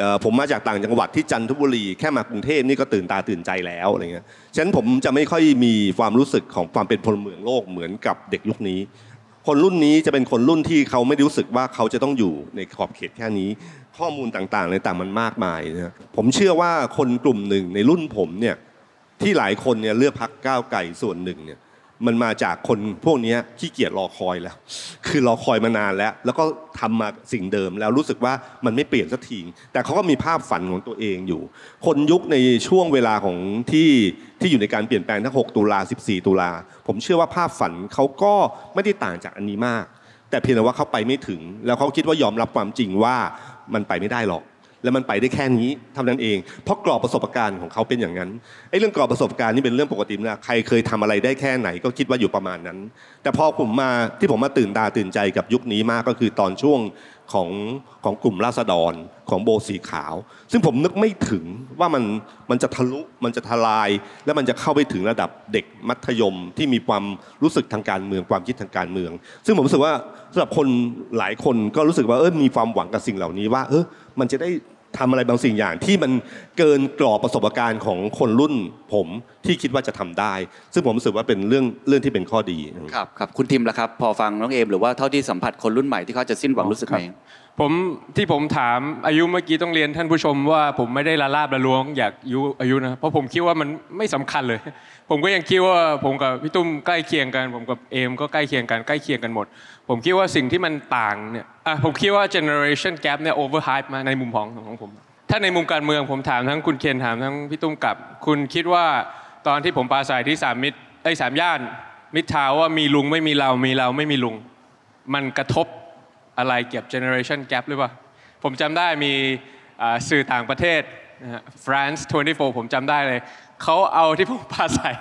อผมมาจากต่างจังหวัดที่จันทบุรีแค่มากรุงเทพนี่ก็ตื่นตาตื่นใจแล้วอะไรเงี้ยฉะนั้นผมจะไม่ค่อยมีความรู้สึกของความเป็นพลเมืองโลกเหมือนกับเด็กยุคนี้ คนรุ่นนี้จะเป็นคนรุ่นที่เขาไม่รู้สึกว่าเขาจะต้องอยู่ในขอบเขตแค่นี้ ข้อมูลต่างๆในต่างมันมากมายนะผมเชื่อว่าคนกลุ่มหนึ่งในรุ่นผมเนี่ยที่หลายคนเนี่ยเลือกพักก้าวไก่ส่วนหนึ่งเนี่ย มันมาจากคนพวกนี้ขี้เกียจรอคอยแล้ว คือรอคอยมานานแล้ว แล้วก็ทำมาสิ่งเดิมแล้วรู้สึกว่ามันไม่เปลี่ยนสักทีแต่เขาก็มีภาพฝันของตัวเองอยู่ คนยุคในช่วงเวลาของที่ที่อยู่ในการเปลี่ยนแปลงทั้ง 6 ตุลา 14 ตุลา ผมเชื่อว่าภาพฝันเขาก็ไม่ได้ต่างจากอันนี้มาก แต่เพียงแต่ว่าเขาไปไม่ถึง แล้วเขาคิดว่ายอมรับความจริงว่ามันไปไม่ได้หรอก แล้วมันไปได้แค่นี้เท่านั้นเอง เพราะกรอบประสบการณ์ของเขาเป็นอย่างนั้นไอ้เรื่องกรอบประสบการณ์นี่เป็นเรื่องปกตินะใครเคยทำอะไรได้แค่ไหนก็คิดว่าอยู่ประมาณนั้น แต่พอผมมาที่ผมมาตื่นตาตื่นใจกับยุคนี้มากก็คือตอนช่วง ของของกลุ่มราษฎรของโบสีขาว ซึ่งผมนึกไม่ถึงว่ามันมันจะทะลุมันจะทลาย และมันจะเข้าไปถึงระดับเด็กมัธยมที่มีความรู้สึกทางการเมืองความคิดทางการเมือง ซึ่งผมรู้สึกว่าสำหรับคนหลายคนก็รู้สึกว่าเออมีความหวังกับสิ่งเหล่านี้ว่าเออมันจะได้ ทำอะไรบางสิ่งอย่างที่มันเกินกรอบประสบการณ์ของคนรุ่นผมที่คิดว่าจะทำได้ ซึ่งผมรู้สึกว่าเป็นเรื่องเรื่องที่เป็นข้อดีครับครับคุณทิมล่ะครับ พอฟังน้องเอมหรือว่าเท่าที่สัมผัสคนรุ่นใหม่ที่เขาจะสิ้นหวังรู้สึกไงผมที่ผมถามอายุเมื่อกี้ต้องเรียนท่านผู้ชมว่าผมไม่ได้ละลาบละล้วงอยากอายุอายุนะเพราะผมคิดว่ามันไม่สำคัญเลย ผมก็ยังคิดว่าผมกับพี่ตุ้มใกล้เคียงกัน ผมกับเอมก็ใกล้เคียงกันใกล้เคียงกันหมด ผมคิดว่าสิ่งที่มันต่างเนี่ยอะผมคิดว่า generation gap เนี่ย overhype มาในมุมของของผม ถ้าในมุมการเมืองผมถามทั้งคุณเคนถามทั้งพี่ตุ้มกับ คุณคิดว่าตอนที่ผมปาศัยที่สามมิตรไอ้ยสามย่าน มิตรทาวว่ามีลุงไม่มีเรามีเราไม่มีลุง มันกระทบอะไรเกี่ยวกับ generation gap หรือเปล่า ผมจำได้มีสื่อต่างประเทศนะฮะ France 24 ผมจำได้เลย เขาเอาที่ผมปาศัย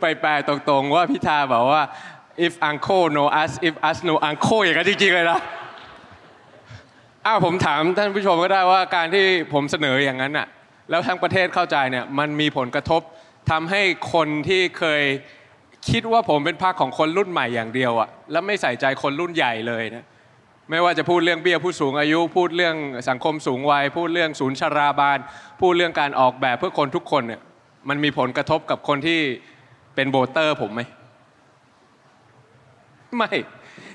ไปแปลตรงๆ ว่าพิธาบอกว่า if uncle know us if us know uncle อย่างนั้นจริงๆเลยนะอ้าวผมถามท่านผู้ชมก็ได้ว่าการที่ผมเสนออย่างนั้นน่ะแล้วทั้งประเทศเข้าใจเนี่ยมันมีผลกระทบทำให้คนที่เคยคิดว่าผมเป็นพรรคของคนรุ่นใหม่อย่างเดียวอะแล้วไม่ใส่ใจคนรุ่นใหญ่เลยนะไม่ว่าจะพูดเรื่องเบี้ยผู้สูงอายุ พูดเรื่องสังคมสูงวัย พูดเรื่องศูนย์ชราบาล พูดเรื่องการออกแบบเพื่อคนทุกคนเนี่ยมันมีผลกระทบกับคนที่เป็นโบเตอร์ผมไหม ไม่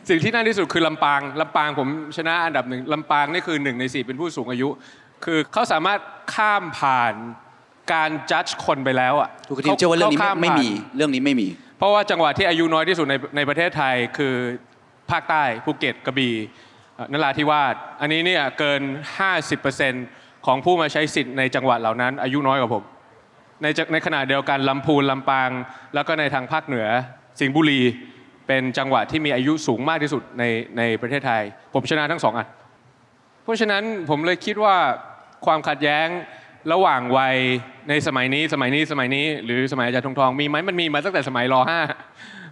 สิ่งที่น่าที่สุดคือลำปางลำปางผมชนะอันดับหนึ่งลำปางนี่คือหนึ่งในสี่เป็นผู้สูงอายุ คือเขาสามารถข้ามผ่านการจัดคนไปแล้วอะทุกทีมเชื่อว่าเรื่องนี้ขไม่ข้าไม่ผ่านมีเรื่องนี้ไม่มี เพราะว่าจังหวัดที่อายุน้อยที่สุดในในประเทศไทยคือภาคใต้ภูเก็ตกระบี่เอ่อนราธิวาสอันนี้เนี่ยเกิน 50%ของผู้มาใช้สิทธิ์ในจังหวัดเหล่านั้น อายุน้อยกว่าผมในจะในขณะเดียวกันลำพูนลำปาง แล้วก็ในทางภาคเหนือสิงห์บุรี เป็นจังหวัดที่มีอายุสูงมากที่สุดในในประเทศไทย ผมชนะทั้งสองอันเพราะฉะนั้นผมเลยคิดว่าความขัดแย้งระหว่างวัยในสมัยนี้สมัยนี้สมัยนี้ หรือสมัยอาจารย์ทองทองมีไหมมันมีมาตั้งแต่สมัยรห้า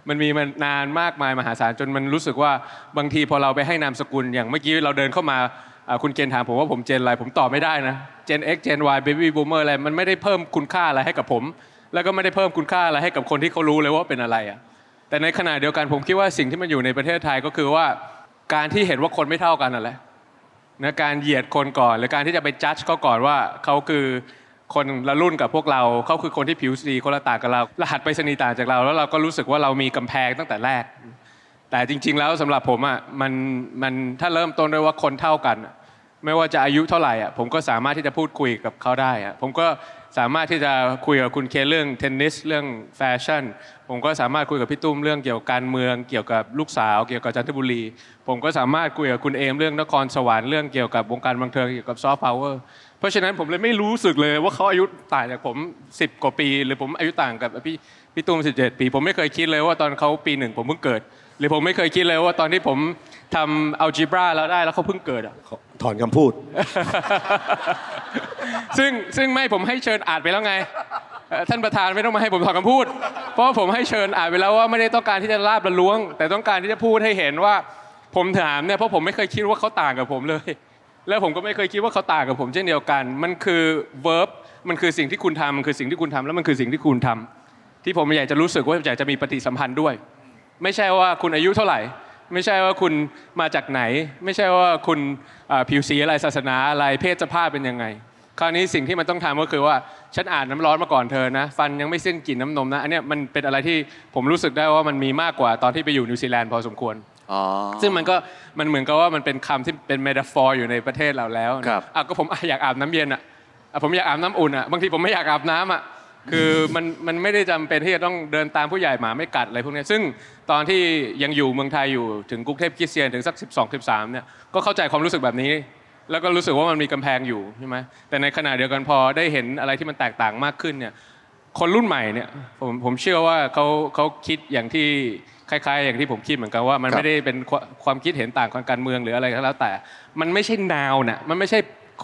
มันมีมานานมากมายมหาศาลจนมันรู้สึกว่าบางทีพอเราไปให้นามสกุลอย่างเมื่อกี้เราเดินเข้ามาคุณเกณฑ์ถามผมว่าผมเจนอะไรผมตอบไม่ได้นะเจน X เจน Y Baby Boomer อะไรมันไม่ได้เพิ่มคุณค่าอะไรให้กับผม แล้วก็ไม่ได้เพิ่มคุณค่าอะไรให้กับคนที่เขารู้เลยว่าเป็นอะไรอะ แต่ในขณะเดียวกันผมคิดว่าสิ่งที่มันอยู่ในประเทศไทยก็คือว่าการที่เห็นว่าคนไม่เท่ากันนั่นแหละนะการเหยียดคนก่อน หรือการที่จะไปจัดเขาก่อนว่าเขาคือคนละรุ่นกับพวกเราเขาคือคนที่ผิวสีคนละต่างกับเรา รหัสไปรษณีย์ต่างจากเรา แล้วเราก็รู้สึกว่าเรามีกำแพงตั้งแต่แรก แต่จริง ๆ แล้วสำหรับผมอะมันมันถ้าเริ่มต้นด้วยว่าคนเท่ากัน ไม่ว่าจะอายุเท่าไหร่อะผมก็สามารถที่จะพูดคุยกับเขาได้อะผมก็ สามารถที่จะคุยกับคุณเคเรื่องเทนนิสเรื่องแฟชั่น ผมก็สามารถคุยกับพี่ตุ้มเรื่องเกี่ยวกับการเมือง เกี่ยวกับลูกสาว เกี่ยวกับจันทบุรี ผมก็สามารถคุยกับคุณเอมเรื่องนครสวรรค์เรื่องเกี่ยวกับวงการบันเทิงเกี่ยวกับซอฟต์พาวเวอร์เพราะฉะนั้นผมเลยไม่รู้สึกเลยว่าเขาอายุต่างจากผม 10 กว่าปี หรือผมอายุต่างกับพี่พี่ตุ้ม17 ปี ผมไม่เคยคิดเลยว่าตอนเขาปีหนึ่งผมเพิ่งเกิด หรือผมไม่เคยคิดเลยว่าตอนที่ผม ทำอัลจีบราแล้วได้แล้วเขาเพิ่งเกิดอะ ถอนคำพูด ซึ่งซึ่งไม่ผมให้เชิญอ่านไปแล้วไงเอ่อท่านประธานไม่ต้องมาให้ผมถอนคำพูด เพราะว่าผมให้เชิญอ่านไปแล้วว่าไม่ได้ต้องการที่จะลาบละล้วง แต่ต้องการที่จะพูดให้เห็นว่าผมถามเนี่ยเพราะผมไม่เคยคิดว่าเขาต่างกับผมเลย แล้วผมก็ไม่เคยคิดว่าเขาต่างกับผมเช่นเดียวกัน มันคือ verb มันคือสิ่งที่คุณทำมันคือสิ่งที่คุณทำแล้วมันคือสิ่งที่คุณทำที่ผมอยากจะรู้สึกว่าอยากจะมีปฏิสัมพันธ์ด้วย ไม่ใช่ว่าคุณอายุเท่าไหร่ ไม่ใช่ว่าคุณมาจากไหน ไม่ใช่ว่าคุณอ่าผิวสีอะไรศาสนาอะไรเพศสภาพเป็นยังไง คราวนี้สิ่งที่มันต้องทำก็คือว่าฉันอาบน้ำร้อนมาก่อนเธอนะ ฟันยังไม่สิ้นกลิ่นน้ำนมนะอันเนี้ยมันเป็นอะไรที่ผมรู้สึกได้ว่ามันมีมากกว่าตอนที่ไปอยู่นิวซีแลนด์พอสมควรอ๋อซึ่งมันก็มันเหมือนกับว่ามันเป็นคำที่เป็น metaphor อยู่ในประเทศเราแล้วนะครับอะก็ผมอะอยากอาบน้ำเย็นอะอะผมอยากอาบน้ำอุ่นอะบางทีผมไม่อยากอาบน้ำอะ คือมันมันไม่ได้จำเป็นที่จะต้องเดินตามผู้ใหญ่หมาไม่กัดอะไรพวกเนี้ยซึ่งตอนที่ยังอยู่เมืองไทยอยู่ถึงกรุงเทพคริสเตียนถึงสัก 12 13เนี่ยก็เข้าใจความรู้สึกแบบนี้ แล้วก็รู้สึกว่ามันมีกำแพงอยู่ใช่ไหมแต่ในขณะเดียวกันพอได้เห็นอะไรที่มันแตกต่างมากขึ้นเนี่ยคนรุ่นใหม่เนี่ยผมผมเชื่อว่าเขาเขาคิดอย่างที่คล้ายๆ อย่างที่ผมคิดเหมือนกันว่ามันครับไม่ได้เป็นความความคิดเห็นต่างทางการเมืองหรืออะไรก็แล้วแต่ มันไม่ใช่นาวน่ะมันไม่ใช่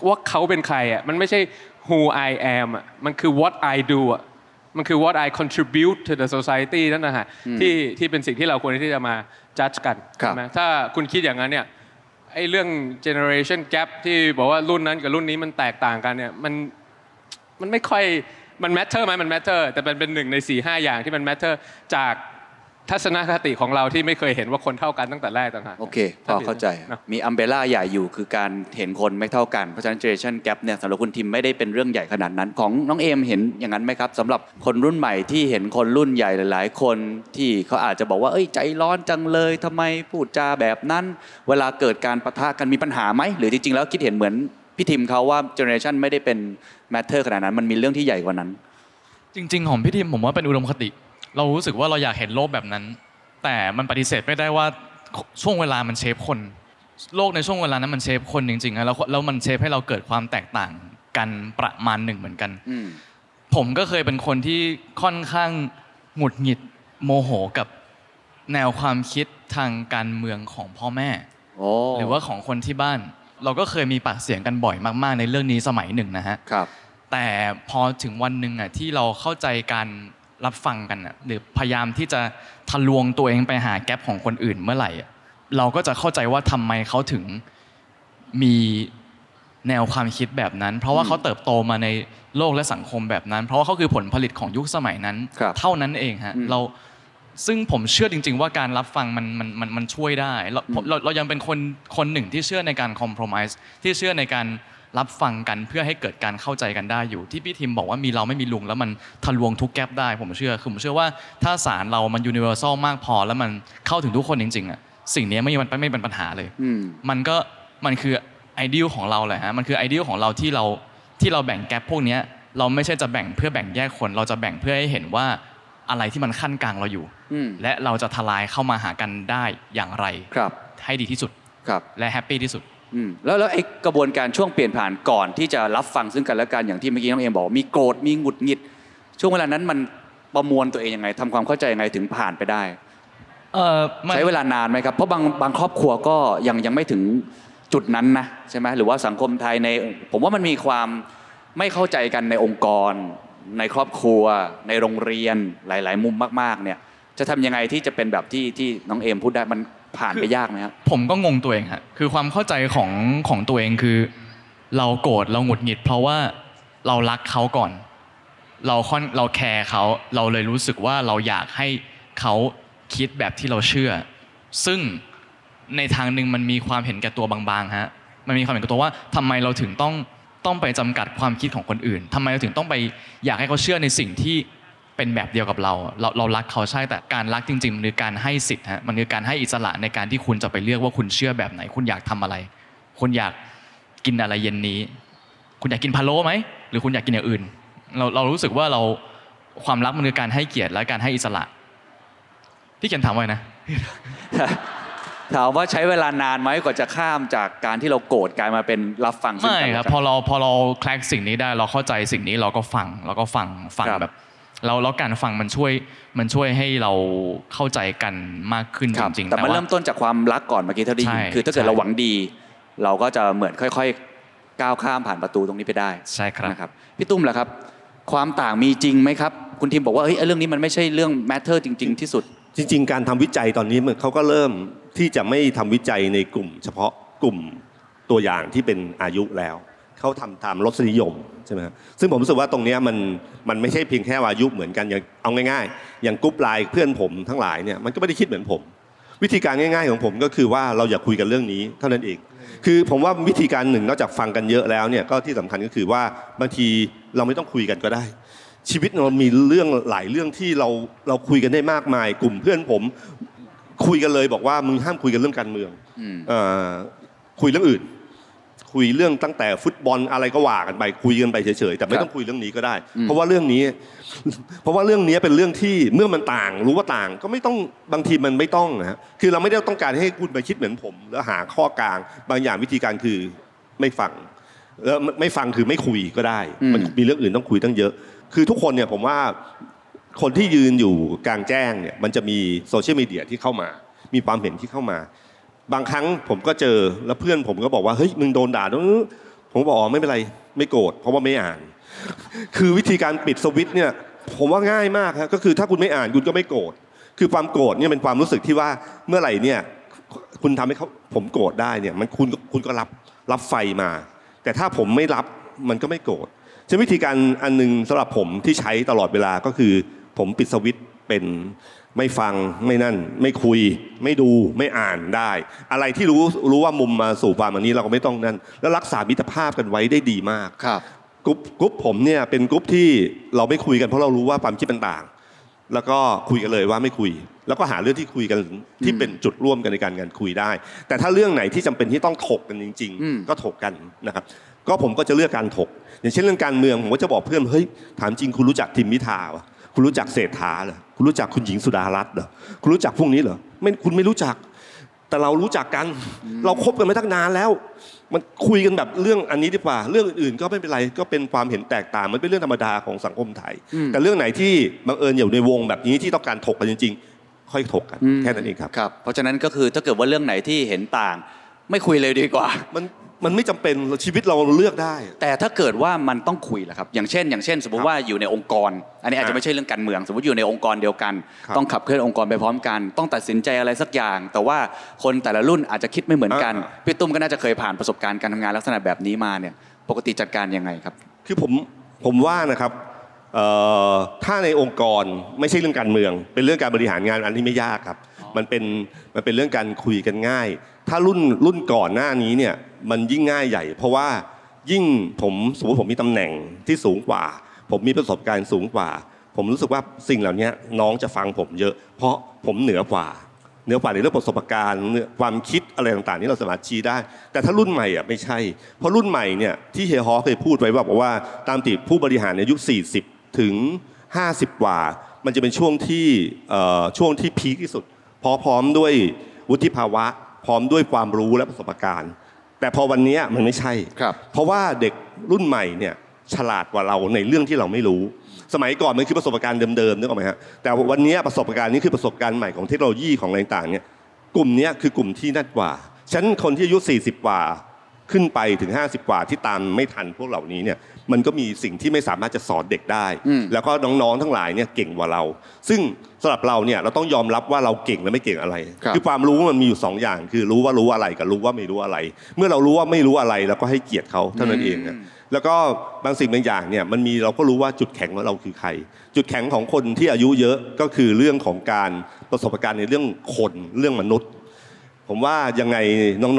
ว่าเขาเป็นใครอะมันไม่ใช่ who I am อะมันคือ what I do อะมันคือ what I contribute to the society นั่นนะฮะที่ที่เป็นสิ่งที่เราควรที่จะมา judge กันครับใช่ไหมถ้าคุณคิดอย่างนั้นเนี่ยไอ้เรื่อง generation gap ที่บอกว่ารุ่นนั้นกับรุ่นนี้มันแตกต่างกันเนี่ยมันมันไม่ค่อยมัน matter ไหมมัน matter แต่เป็นเป็นหนึ่งใน4ี่ห้าอย่างที่มัน matter จาก ทัศนคติของเราที่ไม่เคยเห็นว่าคนเท่ากันตั้งแต่แรกต่างหากโอเคพอเข้าใจเนอะมีอัมเบล่าใหญ่อยู่คือการเห็นคนไม่เท่ากันเพราะฉะนั้น generation gap เนี่ยสำหรับคุณทิมไม่ได้เป็นเรื่องใหญ่ขนาดนั้น ของน้องเอมเห็นอย่างนั้นไหมครับสำหรับคนรุ่นใหม่ที่เห็นคนรุ่นใหญ่หลาย ๆ คนที่เขาอาจจะบอกว่าเอ้ยใจร้อนจังเลยทำไมพูดจาแบบนั้น เวลาเกิดการประทะกันมีปัญหาไหมหรือจริง ๆ แล้วคิดเห็นเหมือนพี่ทิมเขาว่า generation ไม่ได้เป็น matter ขนาดนั้น มันมีเรื่องที่ใหญ่กว่านั้น จริง ๆ ของพี่ทิมผมว่าเป็นอุดมคติ เรารู้สึกว่าเราอยากเห็นโลกแบบนั้น แต่มันปฏิเสธไม่ได้ว่าช่วงเวลามันเชฟคน โลกในช่วงเวลานั้นมันเชฟคนจริงๆนะแล้วแล้วมันเชฟให้เราเกิดความแตกต่างกันประมาณหนึ่งเหมือนกันอืมผมก็เคยเป็นคนที่ค่อนข้างหงุดหงิดโมโหกับแนวความคิดทางการเมืองของพ่อแม่โอ้หรือว่าของคนที่บ้าน เราก็เคยมีปากเสียงกันบ่อยมาก ๆ ในเรื่องนี้สมัยหนึ่งนะฮะครับแต่พอถึงวันหนึ่งอะที่เราเข้าใจการ รับฟังกันอะหรือพยายามที่จะทะลวงตัวเองไปหาแกลบของคนอื่นเมื่อไหร่อะเราก็จะเข้าใจว่าทำไมเขาถึงมีแนวความคิดแบบนั้น เพราะว่าเขาเติบโตมาในโลกและสังคมแบบนั้น เพราะว่าเขาคือผลผลิตของยุคสมัยนั้นครับเท่านั้นเองฮะอืมเราซึ่งผมเชื่อจริง ๆ ว่าการรับฟังมันมันมันมันช่วยได้เราอืมเราเรายังเป็นคนคนหนึ่งที่เชื่อในการคอม p r o m i s e ที่เชื่อในการ รับฟังกันเพื่อให้เกิดการเข้าใจกันได้อยู่ ที่พี่ทิมบอกว่ามีเราไม่มีลุง แล้วมันทะลวงทุกแกลบได้ผมเชื่อคือผมเชื่อว่าถ้าสารเรามัน universal มากพอ แล้วมันเข้าถึงทุกคนจริงๆอะสิ่งนี้ไม่มันไม่เป็นปัญหาเลยอืมมันก็มันคือไอเดียของเราแหละฮะมันคือไอเดียของเราที่เราที่เราแบ่งแกลบพวกเนี้ยเราไม่ใช่จะแบ่งเพื่อแบ่งแยกคน เราจะแบ่งเพื่อให้เห็นว่าอะไรที่มันขั้นกลางเราอยู่อืมและเราจะทลายเข้ามาหากันได้อย่างไรครับให้ดีที่สุดครับและแฮปปี้ที่สุดอืม แล้วแล้วไอ้กระบวนการช่วงเปลี่ยนผ่านก่อนที่จะรับฟังซึ่งกันและกันอย่างที่เมื่อกี้น้องเอมบอกมีโกรธมีหงุดหงิด ช่วงเวลานั้นมันประมวลตัวเองยังไงทำความเข้าใจยังไงถึงผ่านไปได้เออมันใช้เวลานานไหมครับเพราะบางบางครอบครัวก็ยังยังไม่ถึงจุดนั้นนะใช่ไหมหรือว่าสังคมไทยใน ผมว่ามันมีความไม่เข้าใจกันในองค์กร ในครอบครัว ในโรงเรียนหลาย ๆ มุมมาก ๆ เนี่ย จะทำยังไงที่จะเป็นแบบที่ที่น้องเอมพูดได้มัน ผ่านไปยากไหมครับผมก็งงตัวเองฮะคือความเข้าใจของของตัวเองคือ เราโกรธเราหงุดหงิด เพราะว่าเรารักเขาก่อน เราค่อนเราแคร์เขาเราเลยรู้สึกว่าเราอยากให้เขาคิดแบบที่เราเชื่อ ซึ่งในทางหนึ่งมันมีความเห็นแก่ตัวบางๆฮะมันมีความเห็นแก่ตัวว่าทำไมเราถึงต้องต้องไปจำกัดความคิดของคนอื่นทำไมเราถึงต้องไปอยากให้เขาเชื่อในสิ่งที่ เป็นแบบเดียวกับเรา เราเรารักเขาใช่แต่การรักจริงๆมันคือการให้สิทธิ์ฮะมันคือการให้อิสระในการที่คุณจะไปเลือกว่าคุณเชื่อแบบไหน คุณอยากทำอะไร คุณอยากกินอะไรเย็นนี้ คุณอยากกินพะโล้ไหมหรือคุณอยากกินอย่างอื่น เราเรารู้สึกว่าเราความรักมันคือการให้เกียรติและการให้อิสระ พี่เขียนถามไว้นะถามว่าใช้เวลานานไหมกว่าจะข้ามจากการที่เราโกรธกลายมาเป็นรับฟังซึ่งไม่กันและครับกันพอเราพอเราแคลกสิ่งนี้ได้เราเข้าใจสิ่งนี้เราก็ฟังเราก็ฟังฟังครับแบบ แล้วแล้วการฟังมันช่วยมันช่วยให้เราเข้าใจกันมากขึ้นครับจริงๆแต่มันว่าเริ่มต้นจากความรักก่อนเมื่อกี้เท่าที่ได้ยินใช่คือถ้าเกิดใช่เราหวังดี เราก็จะเหมือนค่อย ๆ ก้าวข้ามผ่านประตูตรงนี้ไปได้ใช่ครับนะครับพี่ตุ้มล่ะครับ ความต่างมีจริงไหมครับ คุณทีมบอกว่าเฮ้ยเรื่องนี้มันไม่ใช่เรื่อง matter จริง ๆ ที่สุด จริง ๆ การทำวิจัยตอนนี้มันเขาก็เริ่มที่จะไม่ทำวิจัยในกลุ่ม เฉพาะกลุ่มตัวอย่างที่เป็นอายุแล้ว เขาทำตามรสนิยมใช่ไหมครับซึ่งผมรู้สึกว่าตรงเนี้ยมันมันไม่ใช่เพียงแค่ว่าอายุเหมือนกันอย่างเอาง่ายๆ อย่าง group LINE เพื่อนผมทั้งหลายเนี่ยมันก็ไม่ได้คิดเหมือนผม วิธีการง่าย ๆ ของผมก็คือว่าเราอย่าคุยกันเรื่องนี้เท่านั้นเอง คือผมว่าวิธีการหนึ่งนอกจากฟังกันเยอะแล้วเนี่ยก็ที่สำคัญก็คือว่าบางทีเราไม่ต้องคุยกันก็ได้ ชีวิตเรามีเรื่องหลายเรื่องที่เราเราคุยกันได้มากมาย กลุ่มเพื่อนผมคุยกันเลยบอกว่ามึงห้ามคุยกันเรื่องการเมืองอืมเอ่อคุยเรื่องอื่น คุยเรื่องตั้งแต่ฟุตบอลอะไรก็ว่ากันไปคุยกันไปเฉยๆแต่ไม่ต้องคุยเรื่องนี้ก็ได้อืมเพราะว่าเรื่องนี้ เพราะว่าเรื่องนี้เป็นเรื่องที่เมื่อมันต่าง รู้ว่าต่างก็ไม่ต้องบางทีมันไม่ต้องนะฮะคือเราไม่ได้ต้องการให้คุณไปคิดเหมือนผม แล้วหาข้อกลาง บางอย่างวิธีการคือไม่ฟังแล้วไม่ไม่ฟังคือไม่คุยก็ได้อืมมันมีเรื่องอื่นต้องคุยตั้งเยอะ คือทุกคนเนี่ยผมว่าคนที่ยืนอยู่กลางแจ้งเนี่ยมันจะมีโซเชียลมีเดียที่เข้ามา มีความเห็นที่เข้ามา บางครั้งผมก็เจอแล้วเพื่อนผมก็บอกว่าเฮ้ยมึงโดนด่าด้วยผมบอกอ๋อไม่เป็นไรไม่โกรธเพราะว่าไม่อ่าน คือวิธีการปิดสวิตเนี่ยผมว่าง่ายมากครับก็คือถ้าคุณไม่อ่านคุณก็ไม่โกรธคือความโกรธเนี่ยเป็นความรู้สึกที่ว่าเมื่อไหร่เนี่ยคุณทำให้เขาผมโกรธได้เนี่ยมันคุณคุณก็รับรับไฟมา แต่ถ้าผมไม่รับมันก็ไม่โกรธฉะนั้นวิธีการอันหนึงสำหรับผมที่ใช้ตลอดเวลาก็คือ ผมปิดสวิตเป็น ไม่ฟังไม่นั่น ไม่คุย ไม่ดูไม่อ่านได้ อะไรที่รู้รู้ว่ามุมมาสู่ความอันนี้เราก็ไม่ต้องนั่น แล้วรักษามิตรภาพกันไว้ได้ดีมากครับ group group ผมเนี่ยเป็นกรุ๊ปที่เราไม่คุยกันเพราะเรารู้ว่าความคิดมันต่าง แล้วก็คุยกันเลยว่าไม่คุย แล้วก็หาเรื่องที่คุยกันที่เป็นจุดร่วมกันในการงานคุยได้ แต่ถ้าเรื่องไหนที่จำเป็นที่ต้องถกกันจริงอืมๆก็ถกกันนะครับก็ผมก็จะเลือกการถก อย่างเช่นเรื่องการเมืองผมก็จะบอกเพื่อนเฮ้ยถามจริงคุณรู้จักทิมพิธาวะคุณรู้จักเศรษฐาเหรอ คุณรู้จักคุณหญิงสุดารัตน์เหรอคุณรู้จักพวกนี้เหรอไม่คุณไม่รู้จัก แต่เรารู้จักกัน เราคบกันมาตั้งนานแล้ว มันคุยกันแบบเรื่องอันนี้ดีกว่า เรื่องอื่นๆ ก็ไม่เป็นไรก็เป็นความเห็นแตกต่างมันเป็นเรื่องธรรมดาของสังคมไทยอืมแต่เรื่องไหนที่บังเอิญอยู่ในวงแบบนี้ที่ต้องการถกกันจริง ๆ ค่อยถกกันอืมแค่นั้นเองครับครับเพราะฉะนั้นก็คือถ้าเกิดว่าเรื่องไหนที่เห็นต่าง ไม่คุยเลยดีกว่า มัน มันไม่จำเป็นชีวิตเราเลือกได้ แต่ถ้าเกิดว่ามันต้องคุยล่ะครับ อย่างเช่น อย่างเช่น สมมติว่าอยู่ในองค์กร อันนี้อาจจะไม่ใช่เรื่องการเมือง สมมติอยู่ในองค์กรเดียวกันครับต้องขับเคลื่อนองค์กรไปพร้อมกัน ต้องตัดสินใจอะไรสักอย่าง แต่ว่าคนแต่ละรุ่นอาจจะคิดไม่เหมือนกันอ่าพี่ตุ้มก็น่าจะเคยผ่านประสบการณ์การทำงานลักษณะแบบนี้มาเนี่ย ปกติจัดการยังไงครับ คือผมผมว่านะครับเอ่อถ้าในองค์กรไม่ใช่เรื่องการเมือง เป็นเรื่องการบริหารงานอันที่ไม่ยากครับ มันเป็นมันเป็นเรื่องการคุยกันง่าย ถ้ารุ่นรุ่นก่อนหน้านี้เนี่ย มันยิ่งง่ายใหญ่ เพราะว่ายิ่งผมสมมติผมมีตำแหน่งที่สูงกว่า ผมมีประสบการณ์สูงกว่า ผมรู้สึกว่าสิ่งเหล่านี้น้องจะฟังผมเยอะ เพราะผมเหนือกว่าเหนือกว่าในเรื่องประสบการณ์ความคิดอะไรต่างๆนี่เราสามารถชี้ได้ แต่ถ้ารุ่นใหม่อะไม่ใช่ เพราะรุ่นใหม่เนี่ยที่เฮฮอเคยพูดไว้ว่าบอกว่าตามติดผู้บริหารในอายุ40 ถึง 50 กว่า มันจะเป็นช่วงที่ช่วงที่พีคที่สุดพราะพร้อมด้วยวุฒิภาวะ พร้อมด้วยความรู้และประสบการณ์ แต่พอวันเนี้ยมันไม่ใช่ครับเพราะว่าเด็กรุ่นใหม่เนี่ยฉลาดกว่าเราในเรื่องที่เราไม่รู้ สมัยก่อนมันคือประสบการณ์เดิมๆนึกออกไหมฮะแต่วันเนี้ยประสบการณ์นี้คือประสบการณ์ใหม่ของเทคโนโลยีของอะไรต่างๆเนี่ยกลุ่มเนี้ยคือกลุ่มที่นั่นกว่าฉะนันคนที่อายุ40กว่า ขึ้นไปถึง 50 กว่าที่ตามไม่ทันพวกเหล่านี้เนี่ยมันก็มีสิ่งที่ไม่สามารถจะสอนเด็กได้อืมแล้วก็น้องๆทั้งหลายเนี่ยเก่งกว่าเรา ซึ่งสำหรับเราเนี่ยเราต้องยอมรับว่าเราเก่งและไม่เก่งอะไรครับอความรู้มันมีอยู่สองอย่าง คือรู้ว่ารู้อะไรกับรู้ว่าไม่รู้อะไร เมื่อเรารู้ว่าไม่รู้อะไรเราก็ให้เกียรติเขาเท่านั้นเองนะแล้วก็บางสิ่งบางอย่างเนี่ยมันมีเราก็รู้ว่าจุดแข็งของเราคือใคร จุดแข็งของคนที่อายุเยอะก็คือเรื่องของการประสบการณ์ในเรื่องคนเรื่องมนุษย์ ผมว่ายังไง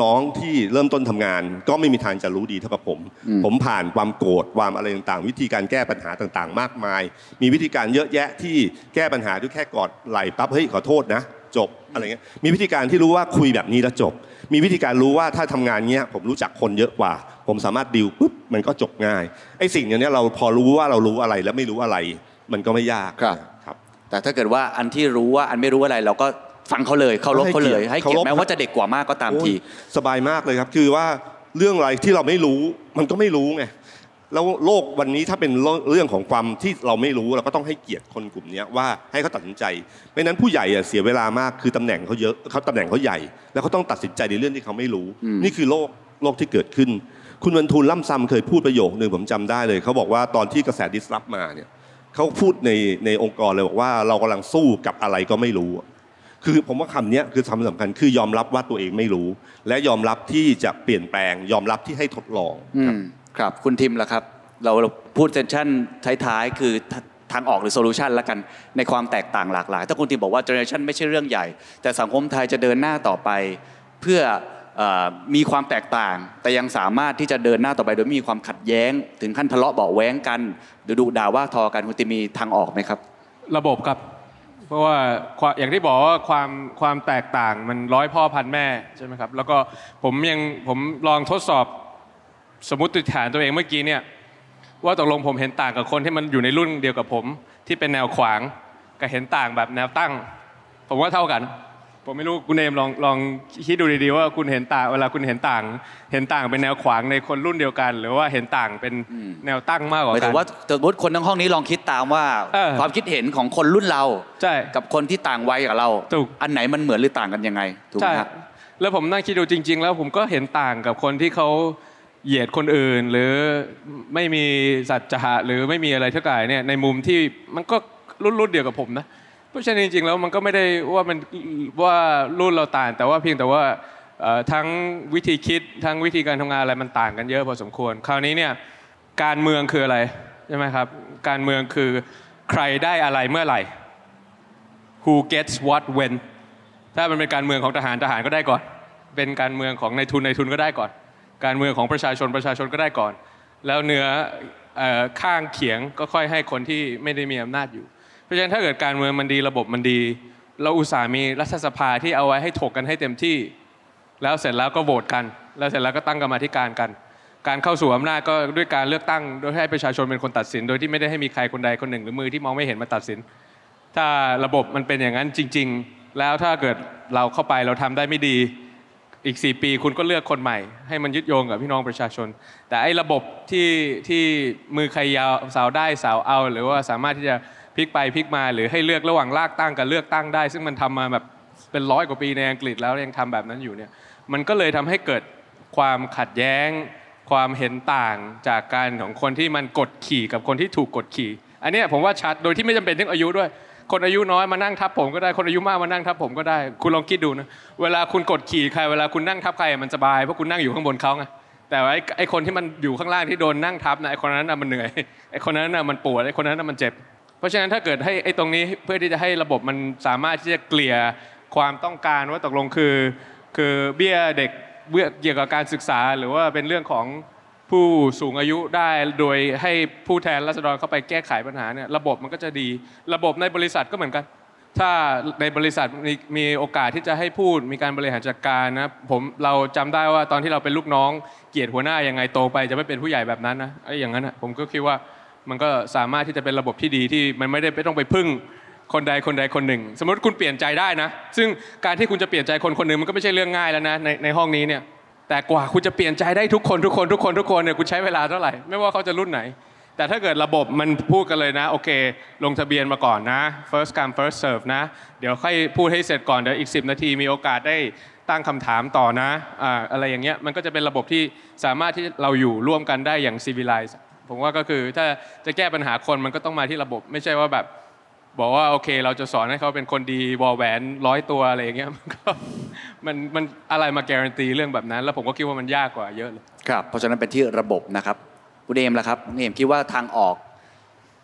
น้องๆที่เริ่มต้นทำงาน ก็ไม่มีทางจะรู้ดีเท่ากับผมอืมผมผ่านความโกรธความอะไรต่างๆ วิธีการแก้ปัญหาต่างๆ มากมาย มีวิธีการเยอะแยะที่แก้ปัญหาด้วยแค่กอดไหล่ปั๊บเฮ้ยขอโทษนะ จบอะไรเงี้ยมีวิธีการที่รู้ว่าคุยแบบนี้แล้วจบ มีวิธีการรู้ว่าถ้าทำงานเงี้ยผมรู้จักคนเยอะกว่า ผมสามารถดิวปุ๊บมันก็จบง่ายไอ้สิ่งอย่างเนี้ยเราพอรู้ว่าเรารู้อะไรและไม่รู้อะไร มันก็ไม่ยากครับครับแต่ถ้าเกิดว่าอันที่รู้ว่าอันไม่รู้อะไรเราก็ ฟังเขาเลยเคารพเขาเลยให้เกียรติเคารพแม้ว่าจะเด็กกว่ามากก็ตามทีโอ้ยสบายมากเลยครับ คือว่าเรื่องอะไรที่เราไม่รู้มันก็ไม่รู้ไงแล้วโลกวันนี้ถ้าเป็นเรื่องของความที่เราไม่รู้เราก็ต้องให้เกียรติคนกลุ่มเนี้ยว่าให้เขาตัดสินใจไม่นั้นผู้ใหญ่อะเสียเวลามากคือตำแหน่งเขาเยอะเขาตำแหน่งเขาใหญ่ แล้วเขาต้องตัดสินใจในเรื่องที่เขาไม่รู้อืมนี่คือโลกโลกที่เกิดขึ้น คุณวันทูลล่ำซำเคยพูดประโยคนึงผมจำได้เลยเขาบอกว่าตอนที่กระแสดิสรับมาเนี่ยเขาพูดในในองค์กรเลยบอกว่าเรากำลังสู้กับอะไรก็ไม่รู้ คือผมว่าคำเนี้ยคือคำสำคัญคือยอมรับว่าตัวเองไม่รู้ และยอมรับที่จะเปลี่ยนแปลง ยอมรับที่ให้ทดลองอืมครับครับคุณทิมล่ะครับ เราเราพูด session ท้ายๆคือททางออกหรือ solution ละกันในความแตกต่างหลากหลาย ถ้าคุณทิมบอกว่า generation ไม่ใช่เรื่องใหญ่ แต่สังคมไทยจะเดินหน้าต่อไป เพื่อเออมีความแตกต่าง แต่ยังสามารถที่จะเดินหน้าต่อไป โดยไม่มีความขัดแย้ง ถึงขั้นทะเลาะเบาะแว้งกันหรือดุด่าว่าทอกันคุณทิมมีทางออกไหมครับ ระบบครับ เพราะว่าอย่างที่บอกว่าความความแตกต่างมันร้อยพ่อพันแม่ใช่ไหมครับแล้วก็ผมยังผมลองทดสอบสมมติฐานตัวเองเมื่อกี้เนี่ยว่าตกลงผมเห็นต่างกับคนที่มันอยู่ในรุ่นเดียวกับผม ที่เป็นแนวขวางกับเห็นต่างแบบแนวตั้ง ผมว่าเท่ากัน ผมไม่รู้คุณเอมลองลองคิดดูดีๆว่าคุณเห็นต่างเวลาคุณเห็นต่าง เห็นต่างเป็นแนวขวางในคนรุ่นเดียวกัน หรือว่าเห็นต่างเป็นอืมแนวตั้งมากกว่าหมายกัถึนงว่าสมมติคนทั้งห้องนี้ลองคิดตามว่าเออความคิดเห็นของคนรุ่นเราใช่กับคนที่ต่างวัยกับเราถูกอันไหนมันเหมือนหรือต่างกันยังไงถูกไหมใช่ครับแล้วผมนั่งคิดดูจริง ๆ แล้วผมก็เห็นต่างกับคนที่เขาเหยียดคนอื่น หรือไม่มีสัจจะหรือไม่มีอะไรเท่าไหร่เนี่ยในมุมที่มันก็รุ่นรุ่นเดียวกับผมนะเพ ราะฉะนั้นจริงๆแล้วมันก็ไม่ได้ว่ามันว่ารุ่นเราต่าง แต่ว่าเพียงแต่ว่าทั้งวิธีคิดทั้งวิธีการทำงานอะไรมันต่างกันเยอะพอสมควร คราวนี้เนี่ยการเมืองคืออะไรใช่ไหมครับการเมืองคือใครได้อะไรเมื่อไหร่ who gets what when ถ้ามันเป็นการเมืองของทหารทหารก็ได้ก่อน เป็นการเมืองของนายทุนนายทุนก็ได้ก่อน การเมืองของประชาชนประชาชนก็ได้ก่อน แล้วเนื้อเอ่อข้างเขียงก็ค่อยให้คนที่ไม่ได้มีอำนาจอยู่ เพราะฉะนั้นถ้าเกิดการเมืองมันดีระบบมันดี เราอุตส่าห์มีรัฐสภาที่เอาไว้ให้ถกกันให้เต็มที่ แล้วเสร็จแล้วก็โหวตกัน แล้วเสร็จแล้วก็ตั้งกรรมธิการกัน การเข้าสู่อำนาจก็ด้วยการเลือกตั้งโดยให้ประชาชนเป็นคนตัดสิน โดยที่ไม่ได้ให้มีใครคนใดคนหนึ่ง หรือมือที่มองไม่เห็นมาตัดสิน ถ้าระบบมันเป็นอย่างนั้นจริง ๆ แล้วถ้าเกิดเราเข้าไปเราทำได้ไม่ดีอีก 4 ปีคุณก็เลือกคนใหม่ ให้มันยึดโยงกับพี่น้องประชาชน แต่ไอ้ระบบที่ที่มือใครยาวสาวได้สาวเอา หรือว่าสามารถที่จะ พลิกไปพลิกมาหรือให้เลือกระหว่างลากตั้งกับเลือกตั้งได้ ซึ่งมันทำมาแบบเป็นร้อยกว่าปีในอังกฤษแล้วยังทำแบบนั้นอยู่เนี่ยมันก็เลยทำให้เกิดความขัดแย้ง ความเห็นต่างจากการของคนที่มันกดขี่กับคนที่ถูกกดขี่ อันนี้ผมว่าชัดโดยที่ไม่จำเป็นต้องอายุด้วย คนอายุน้อยมานั่งทับผมก็ได้คนอายุมากมานั่งทับผมก็ได้ คุณลองคิดดูนะเวลาคุณกดขี่ใครเวลาคุณนั่งทับใครมันสบายเพราะคุณนั่งอยู่ข้างบนเขาไงแต่ว่าไอ้ไอ้คนที่มันอยู่ข้างล่างที่โดนนั่งทับนะไอ้คนนั้นน่ะมันเหนื่อยไอ้คนนั้นน่ะมันปวดไอ้คนนั้นน่ะมันเจ็บ ราะฉะนั้นถ้าเกิดให้ไอ้ตรงนี้เพื่อที่จะให้ระบบมันสามารถที่จะเกลี่ยความต้องการว่าตกลงคือ คือเบี้ยเด็กเบี้ยเกี่ยวกับการศึกษา หรือว่าเป็นเรื่องของผู้สูงอายุได้โดยให้ผู้แทนราษฎรเข้าไปแก้ไขปัญหาเนี่ยระบบมันก็จะดี ระบบในบริษัทก็เหมือนกัน ถ้าในบริษัทมีมีโอกาสที่จะให้พูดมีการบริหารจัดการนะผมเราจำได้ว่าตอนที่เราเป็นลูกน้องเกลียดหัวหน้ายังไงโตไปจะไม่เป็นผู้ใหญ่แบบนั้นนะไอ้อย่างนั้นนะผมก็คิดว่า มันก็สามารถที่จะเป็นระบบที่ดีที่มันไม่ได้ไม่ต้องไปพึ่งคนใดคนใดคนหนึ่ง สมมติคุณเปลี่ยนใจได้นะ ซึ่งการที่คุณจะเปลี่ยนใจคนคนหนึ่งมันก็ไม่ใช่เรื่องง่ายแล้วนะในในห้องนี้เนี่ยแต่กว่าคุณจะเปลี่ยนใจได้ทุกคนทุกคนทุกคนทุกคนเนี่ยคุณใช้เวลาเท่าไหร่ไม่ว่าเขาจะรุ่นไหน แต่ถ้าเกิดระบบมันพูดกันเลยนะ โอเค ลงทะเบียนมาก่อนนะ first come first serve นะ เดี๋ยวค่อยพูดให้เสร็จก่อนเดี๋ยวอีก 10 นาทีมีโอกาสได้ตั้งคำถามต่อนะอ่าอะไรอย่างเงี้ยมันก็จะเป็นระบบที่สามารถที่เราอยู่ร่วมกันได้อย่าง civilized ผมว่าก็คือถ้าจะแก้ปัญหาคนมันก็ต้องมาที่ระบบ ไม่ใช่ว่าแบบ บอกว่าโอเค เราจะสอนให้เขาเป็นคนดีวอลแหวนร้อยตัวอะไรอย่างเงี้ยมันก็มันมันอะไรมาการันตีเรื่องแบบนั้น แล้วผมก็คิดว่ามันยากกว่าเยอะเลยครับเพราะฉะนั้นเป็นที่ระบบนะครับคุณเอมล่ะครับคุณเอมคิดว่าทางออก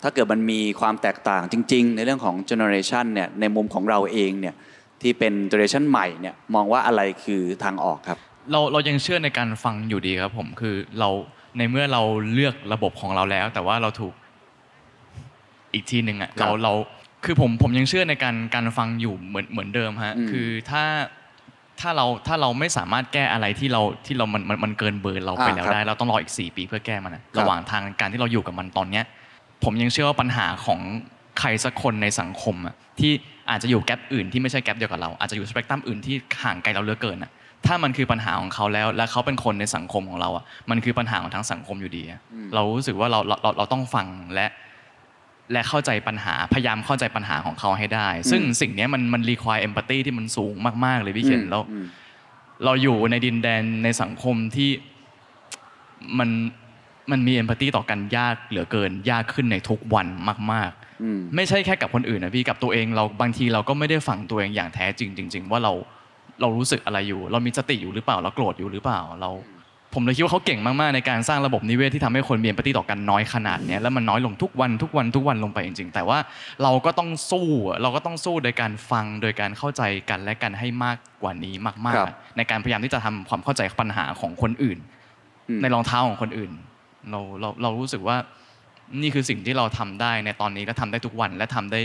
ถ้าเกิดมันมีความแตกต่างจริง ๆ ในเรื่องของเจเนอเรชันเนี่ยในมุมของเราเองเนี่ยที่เป็นเจเนอเรชันใหม่เนี่ยมองว่าอะไรคือทางออกครับ เราเรายังเชื่อในการฟังอยู่ดีครับผมคือเรา ในเมื่อเราเลือกระบบของเราแล้ว แต่ว่าเราถูกอีกทีหนึ่งอะครับเราเราคือผมผมยังเชื่อในการการฟังอยู่เหมือนเหมือนเดิมฮะอืมคือถ้าถ้าเราถ้าเราไม่สามารถแก้อะไรที่เราที่เรามันมันมันเกินเบอร์เราไปอ่าแล้วครับได้ เราต้องรออีก 4 ปีเพื่อแก้มันนะครับระหว่างทางการที่เราอยู่กับมันตอนเนี้ย ผมยังเชื่อว่าปัญหาของใครสักคนในสังคมอะที่อาจจะอยู่แกลบอื่นที่ไม่ใช่แกลบเดียวกับเราอาจจะอยู่สเปกตรัมอื่นที่ห่างไกลเราเหลือเกินอะ ถ้ามันคือปัญหาของเขาแล้ว และเขาเป็นคนในสังคมของเราอะมันคือปัญหาของทั้งสังคมอยู่ดีอะอืมเรารู้สึกว่าเราเราเราเราต้องฟังและและเข้าใจปัญหาพยายามเข้าใจปัญหาของเขาให้ได้ ซึ่งสิ่งเนี้ยมันมันรีควายเอมพัตตีที่มันสูงมาก ๆ เลยพี่เขียนแล้วอืมเราอยู่ในดินแดนในสังคมที่มันมันมีเอมพัตตีต่อกันยากเหลือเกินยากขึ้นในทุกวันมากอืมๆไม่ใช่แค่กับคนอื่นนะพี่กับตัวเองเราบางทีเราก็ไม่ได้ฟังตัวเองอย่างแท้จริงจริง ๆ ว่าเรา เรารู้สึกอะไรอยู่ เรามีสติอยู่หรือเปล่า เราโกรธอยู่หรือเปล่า เรา ผมเลยคิดว่าเขาเก่งมากๆในการสร้างระบบนิเวศที่ทำให้คนมีเอมพัตตีต่อกันน้อยขนาดเนี้ยแล้วมันน้อยลงทุกวันทุกวันทุกวันลงไปจริง ๆ แต่ว่าเราก็ต้องสู้อะเราก็ต้องสู้โดยการฟังโดยการเข้าใจกันและกันให้มากกว่านี้มากครับๆอะในการพยายามที่จะทำความเข้าใจปัญหาของคนอื่นอืมในรองเท้าของคนอื่น เราเราเรารู้สึกว่านี่คือสิ่งที่เราทำได้ในตอนนี้และทำได้ทุกวันและทำได้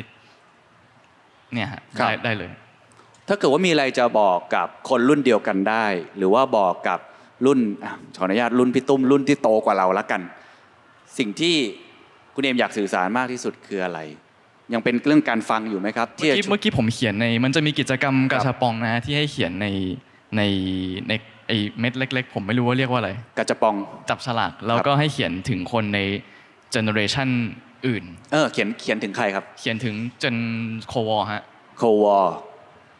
เนี่ยฮะครับได้ได้เลย ถ้าเกิดว่ามีอะไรจะบอกกับคนรุ่นเดียวกันได้ หรือว่าบอกกับรุ่นอะขออนุญาตรุ่นพี่ตุ้มรุ่นที่โตกว่าเราละกัน สิ่งที่คุณเอมอยากสื่อสารมากที่สุดคืออะไร ยังเป็นเรื่องการฟังอยู่ไหมครับเมื่อกี้จะเมื่อกี้ผมเขียนใน มันจะมีกิจกรรมครักาบชาปองนะที่ให้เขียนในในในไอเม็ดเล็ก ๆ ผมไม่รู้ว่าเรียกว่าอะไรกระจะปองจับฉลากแล้วก็ให้เขียนถึงคนในเจเนอเรชันอื่น เออเขียนเขียนถึงใครครับ เขียนถึงเจนโควอฮะโควอ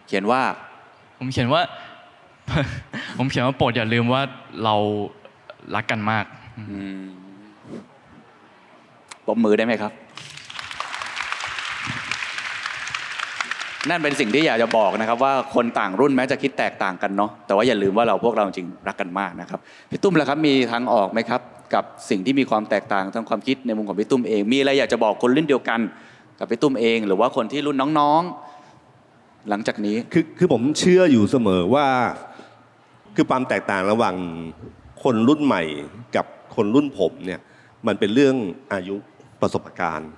เขียนว่า ผมเขียนว่า ผมเขียนว่าโปรดอย่าลืมว่าเรารักกันมากอืมปมมือได้ไหมครับ นั่นเป็นสิ่งที่อยากจะบอกนะครับ ว่าคนต่างรุ่นแม้จะคิดแตกต่างกันเนาะแต่ว่าอย่าลืมว่าเราพวกเราจริงรักกันมากนะครับพี่ตุ้มล่ะครับมีทางออกไหมครับ กับสิ่งที่มีความแตกต่างทางความคิดในมุมของพี่ตุ้มเอง มีอะไรอยากจะบอกคนรุ่นเดียวกัน กับพี่ตุ้มเอง หรือว่าคนที่รุ่นน้องๆ หลังจากนี้คือคือผมเชื่ออยู่เสมอว่า คือความแตกต่างระหว่างคนรุ่นใหม่กับคนรุ่นผมเนี่ยมันเป็นเรื่องอายุประสบการณ์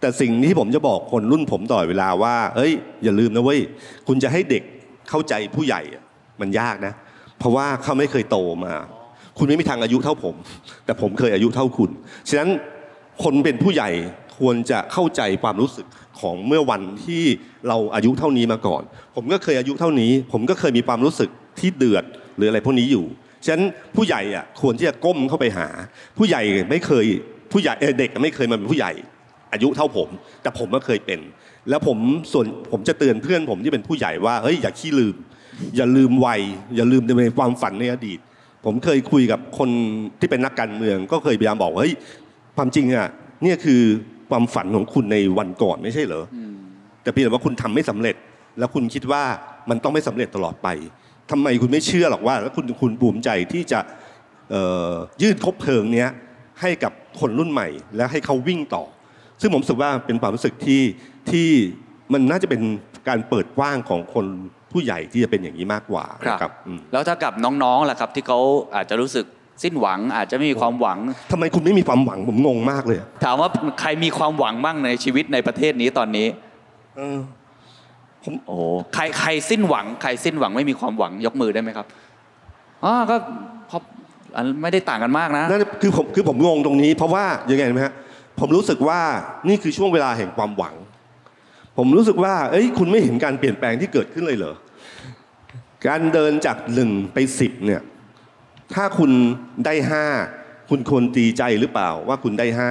แต่สิ่งที่ผมจะบอกคนรุ่นผมตลอเวลาว่าเอ้ย อย่าลืมนะเว้ยคุณจะให้เด็กเข้าใจผู้ใหญ่มันยากนะ เพราะว่าเขาไม่เคยโตมา คุณไม่มีทางอายุเท่าผม แต่ผมเคยอายุเท่าคุณ ฉะนั้นคนเป็นผู้ใหญ่ควรจะเข้าใจความรู้สึก ของเมื่อวันที่เราอายุเท่านี้มาก่อน ผมก็เคยอายุเท่านี้ ผมก็เคยมีความรู้สึกที่เดือดหรืออะไรพวกนี้อยู่ฉะนั้นผู้ใหญ่อะควรที่จะก้มเข้าไปหา ผู้ใหญ่ไม่เคยผู้ใหญ่เด็กไม่เคยมาเป็นผู้ใหญ่อายุเท่าผม แต่ผมก็เคยเป็น แล้วผมส่วนผมจะเตือนเพื่อนผมที่เป็นผู้ใหญ่ว่าเฮ้ยอย่าขี้ลืม อย่าลืมวัยอย่าลืมในความฝันในอดีต ผมเคยคุยกับคนที่เป็นนักการเมือง ก็เคยพยายามบอกว่าเฮ้ยความจริงอะเนี่ยคือ ความฝันของคุณในวันก่อนไม่ใช่เหรออแต่เพียงแต่ว่าคุณทำไม่สำเร็จ แล้วคุณคิดว่ามันต้องไม่สำเร็จตลอดไปทำไมคุณไม่เชื่อหรอกว่า แล้วคุณคุณภูมิใจที่จะเอ่อยื่นคบเพลิงเนี้ยให้กับคนรุ่นใหม่ แล้วให้เขาวิ่งต่อ ซึ่งผมรู้สึกว่าเป็นความรู้สึกที่ที่มันน่าจะเป็นการเปิดกว้างของคนผู้ใหญ่ที่จะเป็นอย่างนี้มากกว่าครับนะครับอืมแล้วถ้ากับน้องๆล่ะครับที่เขาอาจจะรู้สึก สิ้นหวังอาจจะไม่มีความหวังทำไมคุณไม่มีความหวังผมงงมากเลย ถามว่าใครมีความหวังบ้างในชีวิตในประเทศนี้ตอนนี้เออโอ้โหใครใครสิ้นหวัง ใครสิ้นหวังไม่มีความหวังยกมือได้ไหมครับอ๋อก็พออันไม่ได้ต่างกันมากนะนั่นคือผมคือผมงงตรงนี้ เพราะว่ายังไงรู้ไหมฮะผมรู้สึกว่านี่คือช่วงเวลาแห่งความหวัง ผมรู้สึกว่า เอ้ย คุณไม่เห็นการเปลี่ยนแปลงที่เกิดขึ้นเลยเหรอการเดินจากหนึ่งไปสิบเนี่ย ถ้าคุณได้ห้าคุณควรตีใจหรือเปล่าว่าคุณได้ห้า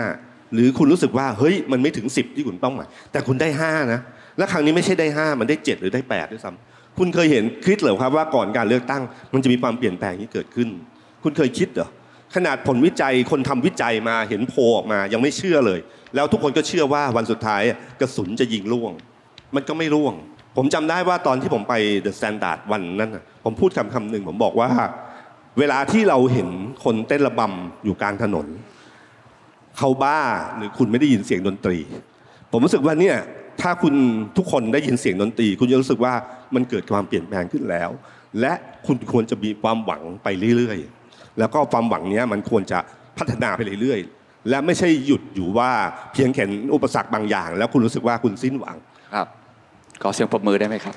หรือคุณรู้สึกว่าเฮ้ยมันไม่ถึงสิบที่คุณต้องหมายแต่คุณได้ห้านะและครั้งนี้ไม่ใช่ได้ห้ามันได้เจ็ดหรือได้แปดด้วยซ้ำคุณเคยเห็นคิดเหรอครับว่าก่อนการเลือกตั้ง มันจะมีความเปลี่ยนแปลงที่เกิดขึ้น คุณเคยคิดเหรอขนาดผลวิจัยคนทำวิจัยมาเห็นโพลออกมายังไม่เชื่อเลย แล้วทุกคนก็เชื่อว่าวันสุดท้ายกระสุนจะยิงร่วง มันก็ไม่ร่วง ผมจำได้ว่าตอนที่ผมไป THE STANDARD วันนั้นผมพูดคำคำหนึ่งผมบอกว่า เวลาที่เราเห็นคนเต้นระบำอยู่กลางถนน เขาบ้าหรือคุณไม่ได้ยินเสียงดนตรี ผมรู้สึกว่าเนี่ยถ้าคุณทุกคนได้ยินเสียงดนตรี คุณจะรู้สึกว่ามันเกิดความเปลี่ยนแปลงขึ้นแล้ว และคุณควรจะมีความหวังไปเรื่อยๆ แล้วก็ความหวังนี้มันควรจะพัฒนาไปเรื่อยๆ และไม่ใช่หยุดอยู่ว่าเพียงแค่อุปสรรคบางอย่าง แล้วคุณรู้สึกว่าคุณสิ้นหวังครับขอเสียงปรบมือได้ไหมครับ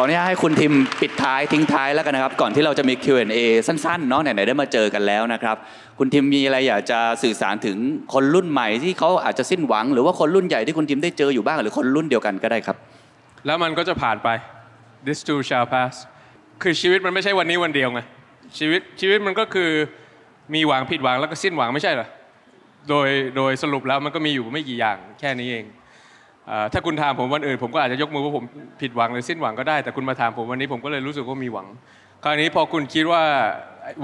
ออนุญาตให้คุณทิมปิดท้ายทิ้งท้ายแล้วกันนะครับ ก่อนที่เราจะมี Q&A สั้นๆเนาะไหนๆได้มาเจอกันแล้วนะครับ คุณทิมมีอะไรอยากจะสื่อสารถึงคนรุ่นใหม่ที่เขาอาจจะสิ้นหวัง หรือว่าคนรุ่นใหญ่ที่คุณทิมได้เจออยู่บ้างหรือคนรุ่นเดียวกันก็ได้ครับ แล้วมันก็จะผ่านไป this too shall pass คือชีวิตมันไม่ใช่วันนี้วันเดียวไงชีวิตชีวิตมันก็คือมีหวังผิดหวังแล้วก็สิ้นหวังไม่ใช่เหรอโดยโดยสรุปแล้วมันก็มีอยู่ไม่กี่อย่างแค่นี้เอง ถ้าคุณถามผมวันอื่นผมก็อาจจะยกมือว่าผมผิดหวังหรือสิ้นหวังก็ได้ แต่คุณมาถามผมวันนี้ผมก็เลยรู้สึกว่ามีหวัง คราวนี้พอคุณคิดว่า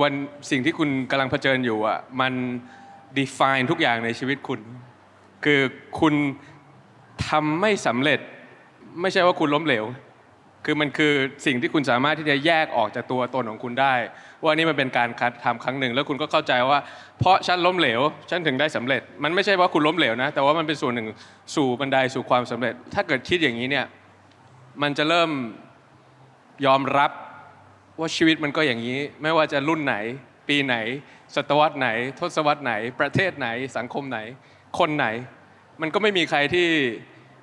วันสิ่งที่คุณกำลังเผชิญอยู่อะมัน define ทุกอย่างในชีวิตคุณ คือคุณทำไม่สำเร็จ ไม่ใช่ว่าคุณล้มเหลว คือมันคือสิ่งที่คุณสามารถที่จะแยกออกจากตัวตนของคุณได้ ว่านี่มันเป็นการทำครั้งหนึ่ง แล้วคุณก็เข้าใจว่า เพราะฉันล้มเหลวฉันถึงได้สำเร็จ มันไม่ใช่ว่าคุณล้มเหลวนะ แต่ว่ามันเป็นส่วนหนึ่งสู่บันไดสู่ความสำเร็จ ถ้าเกิดคิดอย่างนี้เนี่ยมันจะเริ่มยอมรับว่าชีวิตมันก็อย่างนี้ ไม่ว่าจะรุ่นไหน ปีไหน ศตวรรษไหน ทศวรรษไหน ประเทศไหน สังคมไหน คนไหน มันก็ไม่มีใครที่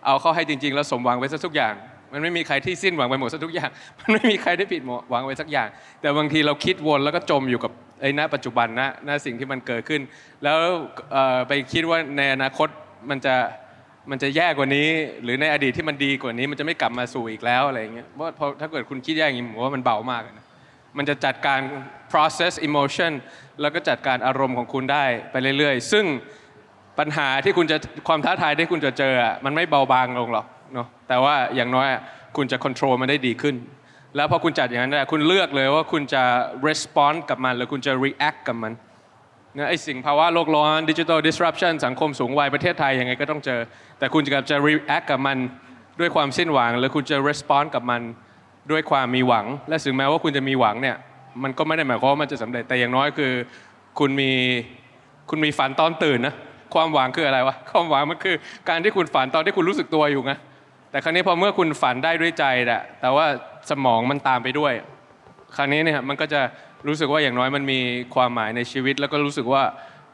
เอาเข้าให้จริง ๆ แล้วสมหวังไว้ซะทุกอย่าง มันไม่มีใครที่สิ้นหวังไปหมดซะทุกอย่าง มันไม่มีใครได้ผิดหวังไว้สักอย่าง แต่บางทีเราคิดวนแล้วก็จมอยู่กับไอ้ณปัจจุบันนะณสิ่งที่มันเกิดขึ้น แล้วไปคิดว่าในอนาคตมันจะมันจะแย่กว่านี้ หรือในอดีตที่มันดีกว่านี้ มันจะไม่กลับมาสู่อีกแล้วอะไรอย่างเงี้ยเพราะถ้าเกิดคุณคิดแย่อย่างนี้ผมว่ามันเบามากนะมันจะจัดการ process emotion แล้วก็จัดการอารมณ์ของคุณได้ไปเรื่อย ๆ ซึ่งปัญหาที่คุณจะความท้าทายที่คุณจะเจอ มันไม่เบาบางลงหรอก เนาะแต่ว่าอย่างน้อยคุณจะ control มันได้ดีขึ้น แล้วพอคุณจัดอย่างนั้นได้คุณเลือกเลยว่าคุณจะ respond กับมัน หรือคุณจะ react กับมันนะไอสิ่งภาวะโลกร้อน digital disruption สังคมสูงวัยประเทศไทยยังไงก็ต้องเจอ แต่คุณจะจะ react กับมันด้วยความสิ้นหวัง หรือคุณจะ respond กับมันด้วยความมีหวัง และถึงแม้ว่าคุณจะมีหวังเนี่ยมันก็ไม่ได้หมายความว่ามันจะสำเร็จแต่อย่างน้อยคือ คุณมีคุณมีฝันตอนตื่นนะความหวังคืออะไรวะความหวังมันคือ การที่คุณฝันตอนที่คุณรู้สึกตัวอยู่ไง แต่ครั้งนี้พอเมื่อคุณฝันได้ด้วยใจแหละแต่ว่าสมองมันตามไปด้วย คราวนี้เนี่ยมันก็จะรู้สึกว่าอย่างน้อยมันมีความหมายในชีวิต แล้วก็รู้สึกว่า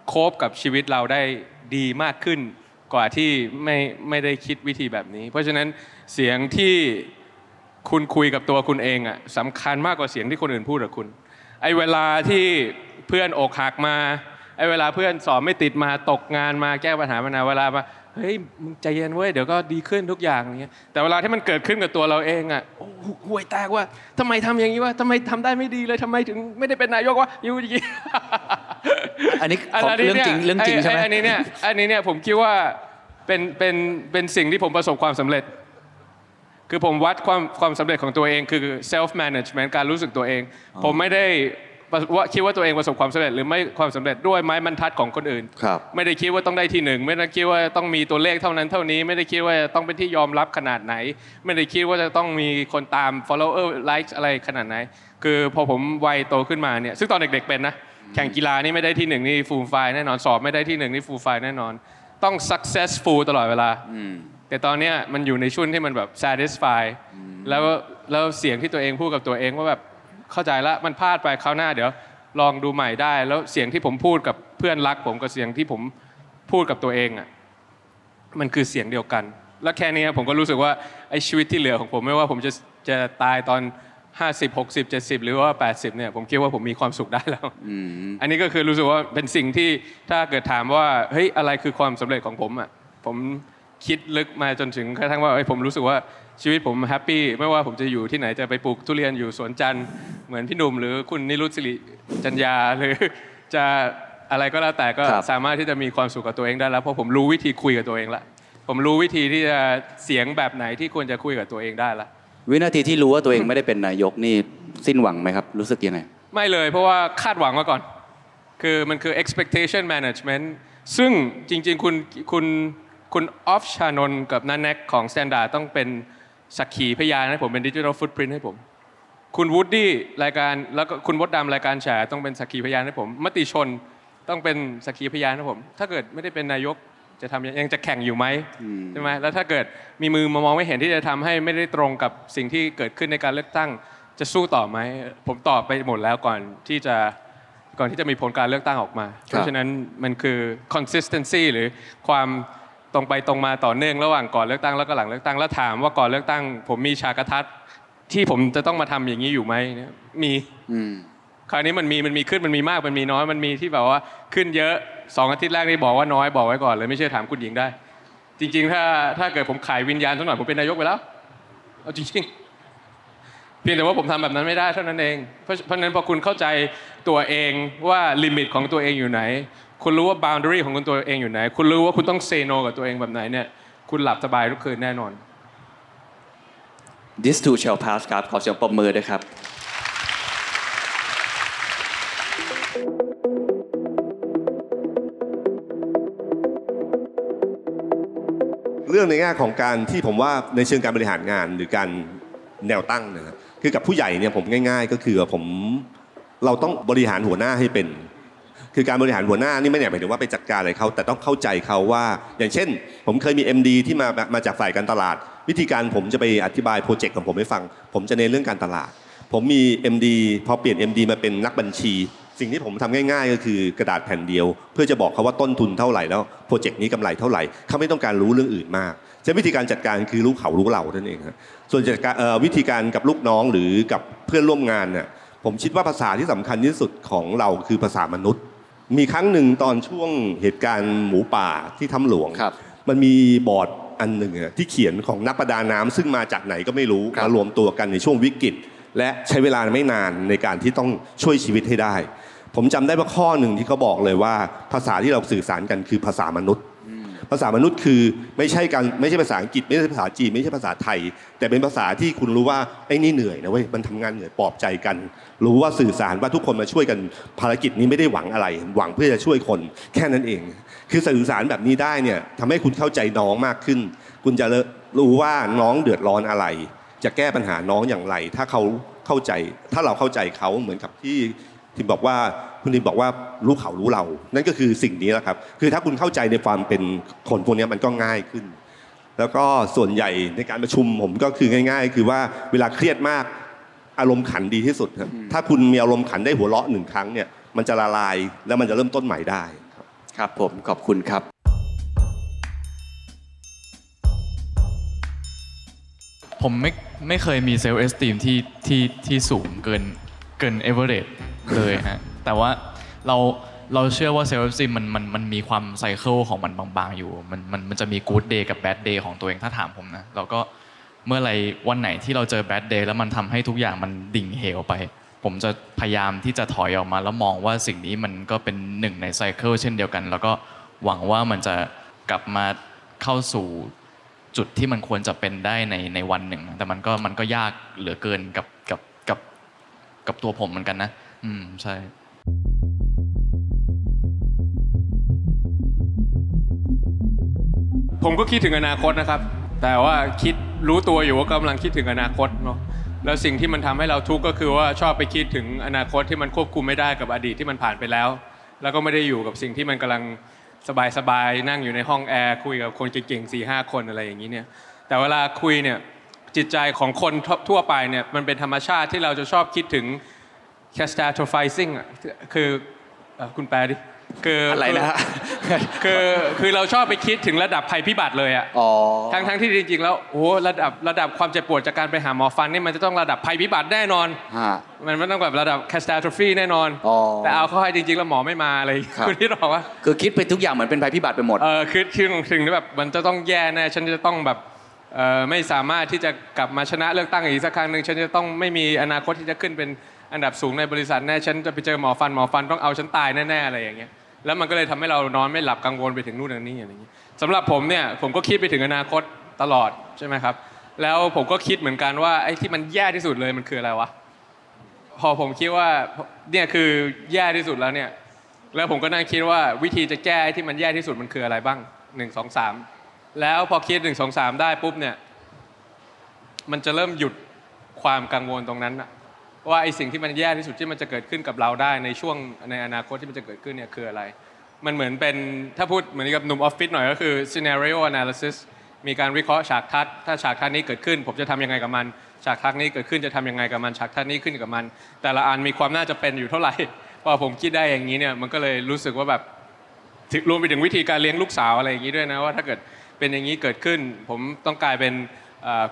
โคบกับชีวิตเราได้ดีมากขึ้น กว่าที่ไม่ไม่ได้คิดวิธีแบบนี้ เพราะฉะนั้นเสียงที่คุณคุยกับตัวคุณเองอะสำคัญมากกว่าเสียงที่คนอื่นพูดกับคุณ ไอ้เวลาที่เพื่อนอกหักมาไอ้เวลาเพื่อนสอบไม่ติดมาตกงานมาแก้ปัญหาปัญหาเวลามา เฮ้ยมึงใจเย็นเว้ยเดี๋ยวก็ดีขึ้นทุกอย่างอย่างเงี้ยแต่เวลาที่มันเกิดขึ้นกับตัวเราเองอะโอ้โหห่วยแตกว่าทำไมทำอย่างนี้วะทำไมทำได้ไม่ดีเลยทำไมถึงไม่ได้เป็นนายกวะอยู่อย่างงี้อันนี้ของเรื่องจริงเรื่องจริงใช่ไหมอันนี้เนี่ยอันนี้เนี่ยผมคิดว่าเป็นเป็นเป็นสิ่งที่ผมประสบความสำเร็จ คือผมวัดความความสำเร็จของตัวเองคือ self management การรู้สึกตัวเอง ผมไม่ได้ ว่าคิดว่าตัวเองประสบความสำเร็จหรือไม่ความสำเร็จด้วยไม้บรรทัดของคนอื่นครับไม่ได้คิดว่าต้องได้ที่หนึ่งไม่ได้คิดว่าต้องมีตัวเลขเท่านั้นเท่านี้ ไม่ได้คิดว่าจะต้องเป็นที่ยอมรับขนาดไหน ไม่ได้คิดว่าจะต้องมีคนตาม follower likes อะไรขนาดไหน คือพอผมวัยโตขึ้นมาเนี่ยซึ่งตอนเด็กๆเป็นนะแข่งกีฬานี่ไม่ได้ที่หนึ่งนี่ full file แน่นอนสอบไม่ได้ที่หนึ่งนี่ full file แน่นอน ต้อง successful ตลอดเวลาแต่ตอนเนี้ยมันอยู่ในช่วงที่มันแบบ satisfy แล้วแล้วเสียงที่ตัวเองพูดกับตัวเองว่าแบบ เข้าใจละมันพลาดไปคราวหน้าเดี๋ยวลองดูใหม่ได้ แล้วเสียงที่ผมพูดกับเพื่อนรัก ผมกับเสียงที่ผมพูดกับตัวเองอะมันคือเสียงเดียวกัน แล้วแค่นี้ผมก็รู้สึกว่าไอ้ชีวิตที่เหลือของผมไม่ว่าผมจะจะตายตอน 50 60 70 หรือว่า 80เนี่ยผมคิดว่าผมมีความสุขได้แล้วอันนี้ก็คือรู้สึกว่าเป็นสิ่งที่ถ้าเกิดถามว่าเฮ้ยอะไรคือความสำเร็จของผมอะผม คิดลึกมาจนถึงกระทั่งว่าเฮ้ยผมรู้สึกว่าชีวิตผมแฮปปี้ไม่ว่าผมจะอยู่ที่ไหนจะไปปลูกทุเรียนอยู่สวนจันทร์เหมือนพี่หนุ่มหรือคุณนิรุตศิริจัญญาหรือจะอะไรก็แล้วแต่ก็ครับสามารถที่จะมีความสุขกับตัวเองได้แล้วเพราะผมรู้วิธีคุยกับตัวเองละผมรู้วิธีที่จะเสียงแบบไหนที่ควรจะคุยกับตัวเองได้ละวินาทีที่รู้ว่าตัวเองไม่ได้เป็นนายกนี่สิ้นหวังไหมครับ รู้สึกยังไงไม่เลยเพราะว่าคาดหวังมาก่อน คือมันคือ expectation management ซึ่งจริง ๆ คุณคุณ คุณออฟชานนท์กับนันแนกของ Standard ต้องเป็นสักขีพยานให้ผมเป็นดิจิทัลฟุตปรินให้ผม คุณวูดดี้รายการแล้วก็คุณวดดำรายการแฉต้องเป็นสักขีพยานให้ผม มติชนต้องเป็นสักขีพยานให้ผม ถ้าเกิดไม่ได้เป็นนายกจะทำยังยังจะแข่งอยู่ไหมใช่ไหมแล้วถ้าเกิดมีมือมามองไม่เห็นที่จะทำให้ไม่ได้ตรงกับสิ่งที่เกิดขึ้นในการเลือกตั้งจะสู้ต่อไหมผมตอบไปหมดแล้วก่อนที่จะก่อนที่จะมีผลการเลือกตั้งออกมา เพราะฉะนั้นมันคือ consistency หรือความ ตรงไปตรงมาต่อเนื่องระหว่างก่อนเลือกตั้งแล้วก็หลังเลือกตั้งแล้วถามว่าก่อนเลือกตั้ง ผมมีฉากกระทัดที่ผมจะต้องมาทำอย่างนี้อยู่ไหมเนี่ยมีอืมคราวนี้มันมีมันมีขึ้นมันมีมากมันมีน้อยมันมีที่แบบว่าขึ้นเยอะสองอาทิตย์แรกนี่บอกว่าน้อยบอกไว้ก่อนเลยไม่เชื่อถามคุณหญิงได้ จริง ๆ ถ้าถ้าเกิดผมขายวิญญาณสักหน่อยผมเป็นนายกไปแล้วเอาจริงๆเพียงแต่ว่าผมทำแบบนั้นไม่ได้เท่านั้นเองเพราะเพราะฉะนั้นพอคุณเข้าใจตัวเองว่าลิมิตของตัวเองอยู่ไหน คุณรู้ว่า boundary ของคุณตัวเองอยู่ไหน คุณรู้ว่าคุณต้อง say no กับตัวเองแบบไหนเนี่ย คุณหลับสบายทุกคืนแน่นอน this too shall pass ครับ ขอเสียงปรบมือด้วยครับ เรื่องในแง่ของการที่ผมว่าในเชิงการบริหารงานหรือการแนวตั้งนะครับคือกับผู้ใหญ่เนี่ยผมง่าย ๆ ก็คือผมเราต้องบริหารหัวหน้าให้เป็น คือการบริหารหัวหน้านี่ไม่ได้หมายถึงว่าไปจัดการอะไรเขาแต่ต้องเข้าใจเขาว่า อย่างเช่น ผมเคยมี MD ที่มามาจากฝ่ายการตลาด วิธีการผมจะไปอธิบายโปรเจกต์ของผมให้ฟัง ผมจะเน้นเรื่องการตลาด ผมมี MD พอเปลี่ยน MD มาเป็นนักบัญชี สิ่งที่ผมทำง่าย ๆ ก็คือกระดาษแผ่นเดียว เพื่อจะบอกเขาว่าต้นทุนเท่าไหร่แล้วโปรเจกต์นี้กำไรเท่าไหร่เขาไม่ต้องการรู้เรื่องอื่นมากใช้วิธีการจัดการคือรู้เขารู้เราเท่านั้นเองครับส่วนจัดการวิธีการกับลูกน้องหรือกับเพื่อนร่วมงานเนี่ยผมคิดว่าภาษาที่สำคัญที่สุดของเราคือภาษามนุษย์ มีครั้งหนึ่งตอนช่วงเหตุการณ์หมูป่าที่ถ้ำหลวง ครับ มันมีบอร์ดอันหนึ่งอะที่เขียนของนักประดาน้ำซึ่งมาจากไหนก็ไม่รู้ครับ มารวมตัวกันในช่วงวิกฤต และใช้เวลาไม่นานในการที่ต้องช่วยชีวิตให้ได้ ผมจำได้ว่าข้อหนึ่งที่เขาบอกเลยว่าภาษาที่เราสื่อสารกันคือภาษามนุษย์ ภาษามนุษย์คือไม่ใช่การไม่ใช่ภาษาอังกฤษไม่ใช่ภาษาจีนไม่ใช่ภาษาไทย แต่เป็นภาษาที่คุณรู้ว่าไอ้นี่เหนื่อยนะเว้ยมันทำงานเหนื่อยปลอบใจกัน รู้ว่าสื่อสารว่าทุกคนมาช่วยกันภารกิจนี้ไม่ได้หวังอะไร หวังเพื่อจะช่วยคนแค่นั้นเอง คือสื่อสารแบบนี้ได้เนี่ยทำให้คุณเข้าใจน้องมากขึ้น คุณจะรู้ว่าน้องเดือดร้อนอะไร จะแก้ปัญหาน้องอย่างไร ถ้าเขาเข้าใจ ถ้าเราเข้าใจเขาเหมือนกับที่ทิมบอกว่าคุณทิมบอกว่ารู้เขารู้เรา นั่นก็คือสิ่งนี้แหละครับ คือถ้าคุณเข้าใจในความเป็นคนพวกนี้มันก็ง่ายขึ้น แล้วก็ส่วนใหญ่ในการประชุมผมก็คือง่าย ๆ คือว่าเวลาเครียดมาก อารมณ์ขันดีที่สุดครับถ้าคุณมีอารมณ์ขันได้หัวเราะหนึ่งครั้งเนี่ยมันจะละลายแล้วมันจะเริ่มต้นใหม่ได้ครับครับผมขอบคุณครับ ผมไม่ไม่เคยมี self-esteem ที่ที่ที่สูงเกินเกินเอเวอเรสต์เลยฮะแต่ว่าเราเราเชื่อว่า self-esteem มันมันมันมีความ cycle ของมันบางๆอยู่ มันมันมันจะมีกู๊ดเดย์กับ bad day ของตัวเองถ้าถามผมนะเราก็ เมื่อไรวันไหนที่เราเจอ bad day แล้วมันทำให้ทุกอย่างมันดิ่งเหวไป ผมจะพยายามที่จะถอยออกมาแล้วมองว่าสิ่งนี้มันก็เป็นหนึ่งใน cycle เช่นเดียวกัน แล้วก็หวังว่ามันจะกลับมาเข้าสู่จุดที่มันควรจะเป็นได้ในในวันหนึ่ง แต่มันก็มันก็ยากเหลือเกินกับกับกับกับตัวผมเหมือนกันนะ อืมใช่ผมก็คิดถึงอนาคตนะครับ แต่ว่าคิดรู้ตัวอยู่ว่ากำลังคิดถึงอนาคตเนาะแล้วสิ่งที่มันทำให้เราทุกข์ก็คือว่าชอบไปคิดถึงอนาคตที่มันควบคุมไม่ได้กับอดีตที่มันผ่านไปแล้ว แล้วก็ไม่ได้อยู่กับสิ่งที่มันกำลังสบายๆนั่งอยู่ในห้องแอร์คุยกับคนเก่งๆสี่ห้าคนอะไรอย่างนี้เนี่ยแต่เวลาคุยเนี่ยจิตใจของคนทั่วไปเนี่ยมันเป็นธรรมชาติที่เราจะชอบคิดถึง catastrophizing อะคือเอ่อคุณแปลดิ คืออะอะไรนะฮะคือคือเราชอบไปคิดถึงระดับภัยพิบัติเลยอะอ๋อทั้งทั้งที่จริงๆ แล้วโอ้โหระดับระดับความเจ็บปวดจากการไปหาหมอฟันนี่มันจะต้องระดับภัยพิบัติแน่นอนฮะมันไม่ต้องแบบระดับ catastrophe แน่นอนอ๋อแต่เอาเข้าให้จริงๆ แล้วหมอไม่มาอะไรครับคุณที่บอกว่า คือคิดไปทุกอย่างเหมือนเป็นภัยพิบัติไปหมดเออคือถึงถึงแบบมันจะต้องแย่แน่ฉันจะต้องแบบเออไม่สามารถที่จะกลับมาชนะเลือกตั้งอีกสักครั้งหนึ่งฉันจะต้องไม่มีอนาคตที่จะขึ้นเป็นอันดับสูงในบริษัทแน่ฉันจะไปเจอหมอฟันหมอฟันต้องเอาฉันตายแน่ๆอะไรอย่างเงี้ย แล้วมันก็เลยทำให้เรานอนไม่หลับกังวลไปถึงนู่นถึงนี่อะไรอย่างเงี้สำหรับผมเนี่ยผมก็คิดไปถึงอนาคตตลอดใช่ไหมครับ แล้วผมก็คิดเหมือนกันว่าไอ้ที่มันแย่ที่สุดเลยมันคืออะไรวะพอผมคิดว่าเนี่ยคือแย่ที่สุดแล้วเนี่ย แล้วผมก็นั่งคิดว่าวิธีจะแก้ไอ้ที่มันแย่ที่สุดมันคืออะไรบ้างหนึ่งสองสามแล้วพอคิดหนึ่งสองสามได้ปุ๊บเนี่ย มันจะเริ่มหยุดความกังวลตรงนั้นนะ ว่าไอสิ่งที่มันแย่ที่สุดที่มันจะเกิดขึ้นกับเราได้ในช่วงในอนาคตที่มันจะเกิดขึ้นเนี่ยคืออะไร มันเหมือนเป็นถ้าพูดเหมือนกับหนุ่มออฟฟิศหน่อยก็คือ scenario analysis มีการวิเคราะห์ฉากทัศน์ถ้าฉากทัศน์นี้เกิดขึ้น ผมจะทำยังไงกับมัน ฉากทัศน์นี้เกิดขึ้นจะทำยังไงกับมัน ฉากทัศน์นี้ขึ้นกับมัน แต่ละอันมีความน่าจะเป็นอยู่เท่าไหร่พอผมคิดได้อย่างนี้เนี่ยมันก็เลยรู้สึกว่าแบบรวมไปถึงวิธีการเลี้ยงลูกสาวอะไรอย่างนี้ด้วยนะว่าถ้าเกิดเป็นอย่างนี้เกิดขึ้น ผมต้องกลายเป็น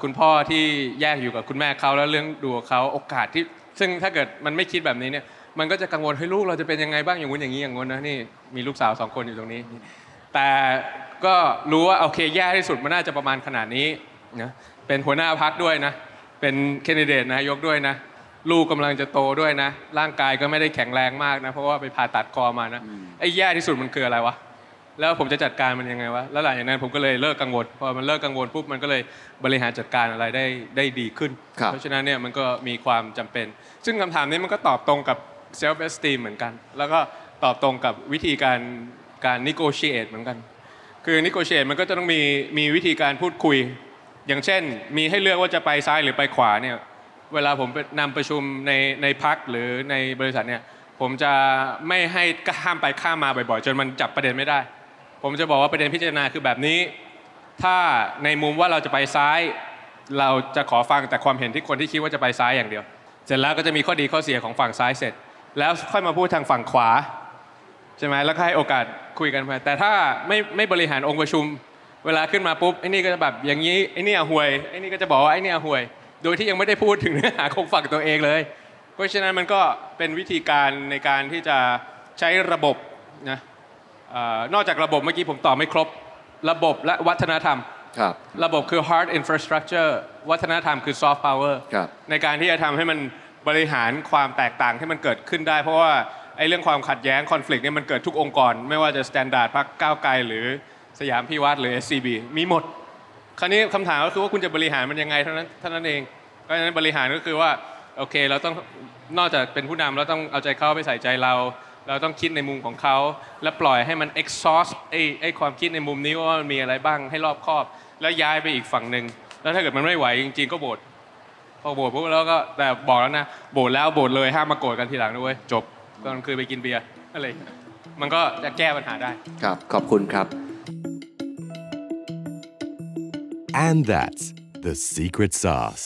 คุณพ่อที่แยกอยู่กับคุณแม่เขาแล้วเลี้ยงดูเขาโอกาสที่ ซึ่งถ้าเกิดมันไม่คิดแบบนี้เนี่ยมันก็จะกังวลเฮ้ยลูกเราจะเป็นยังไงบ้างอย่างงู้นอย่างนี้อย่างงู้นนะนี่มีลูกสาวสองคนอยู่ตรงนี้ แต่ก็รู้ว่าโอเคแย่ที่สุดมันน่าจะประมาณขนาดนี้นะเป็นหัวหน้าพักด้วยนะ เป็นแคนดิเดตนายกด้วยนะ ลูกกำลังจะโตด้วยนะ ร่างกายก็ไม่ได้แข็งแรงมากนะ เพราะว่าไปผ่าตัดคอมานะไอ้แย่ที่สุดมันคืออะไรวะ แล้วผมจะจัดการมันยังไงวะแล้วหลังจากนั้นผมก็เลยเลิกกังวลพอมันเลิกกังวลปุ๊บมันก็เลยบริหารจัดการอะไรได้ได้ดีขึ้นครับเพราะฉะนั้นเนี่ยมันก็มีความจำเป็น ซึ่งคำถามนี้มันก็ตอบตรงกับ self esteem เหมือนกัน แล้วก็ตอบตรงกับวิธีการการ negotiate เหมือนกัน คือ negotiate มันก็จะต้องมีมีวิธีการพูดคุย อย่างเช่น มีให้เลือกว่าจะไปซ้ายหรือไปขวาเนี่ยเวลาผมไปนำประชุมในในพักหรือในบริษัทเนี่ยผมจะไม่ให้ข้ามไปข้ามมาบ่อยๆ จนมันจับประเด็นไม่ได้ ผมจะบอกว่าประเด็นพิจารณาคือแบบนี้ ถ้าในมุมว่าเราจะไปซ้าย เราจะขอฟังแต่ความเห็นที่คนที่คิดว่าจะไปซ้ายอย่างเดียว เสร็จแล้วก็จะมีข้อดีข้อเสียของฝั่งซ้ายเสร็จ แล้วค่อยมาพูดทางฝั่งขวาใช่ไหมแล้วให้โอกาสคุยกันไปแต่ถ้าไม่ไม่บริหารองค์ประชุม เวลาขึ้นมาปุ๊บไอ้นี่ก็จะแบบอย่างนี้ไอ้นี่ห่วยไอ้นี่ก็จะบอกว่าไอ้นี่ห่วย โดยที่ยังไม่ได้พูดถึงเนื้อหาของฝั่งตัวเองเลย เพราะฉะนั้นมันก็เป็นวิธีการในการที่จะใช้ระบบนะ นอกจากระบบเมื่อกี้ผมตอบไม่ครบ ระบบและวัฒนธรรมครับระบบคือ hard infrastructure วัฒนธรรมคือ soft power ครับในการที่จะทำให้มันบริหารความแตกต่างที่มันเกิดขึ้นได้ เพราะว่าไอ้เรื่องความขัดแย้ง conflict เนี่ยมันเกิดทุกองค์กร ไม่ว่าจะ standard พักก้าวไกลหรือสยามพิวัตรหรือ SCB มีหมด คราวนี้คำถามก็คือว่าคุณจะบริหารมันยังไงเท่านั้นเท่านั้นเองเพราะฉะนั้นบริหารก็คือว่าโอเคเราต้องนอกจากเป็นผู้นำเราต้องเอาใจเขาไปใส่ใจเรา เราต้องคิดในมุมของเขา แล้วปล่อยให้มัน exhaust ไอ้ไอ้ความคิดในมุมนี้ว่ามันมีอะไรบ้างให้รอบคอบ แล้วย้ายไปอีกฝั่งหนึ่งแล้วถ้าเกิดมันไม่ไหวจริงๆก็โบดพอโบดปุ๊บแล้วก็แต่บอกแล้วนะโบดแล้วโบดเลยห้ามมาโกรธกันทีหลังด้วยจบตอนคืนไปกินเบียร์อะไรอย่างเงี้ยมันก็จะแก้ปัญหาได้ครับ ขอบคุณครับ And that's the secret sauce.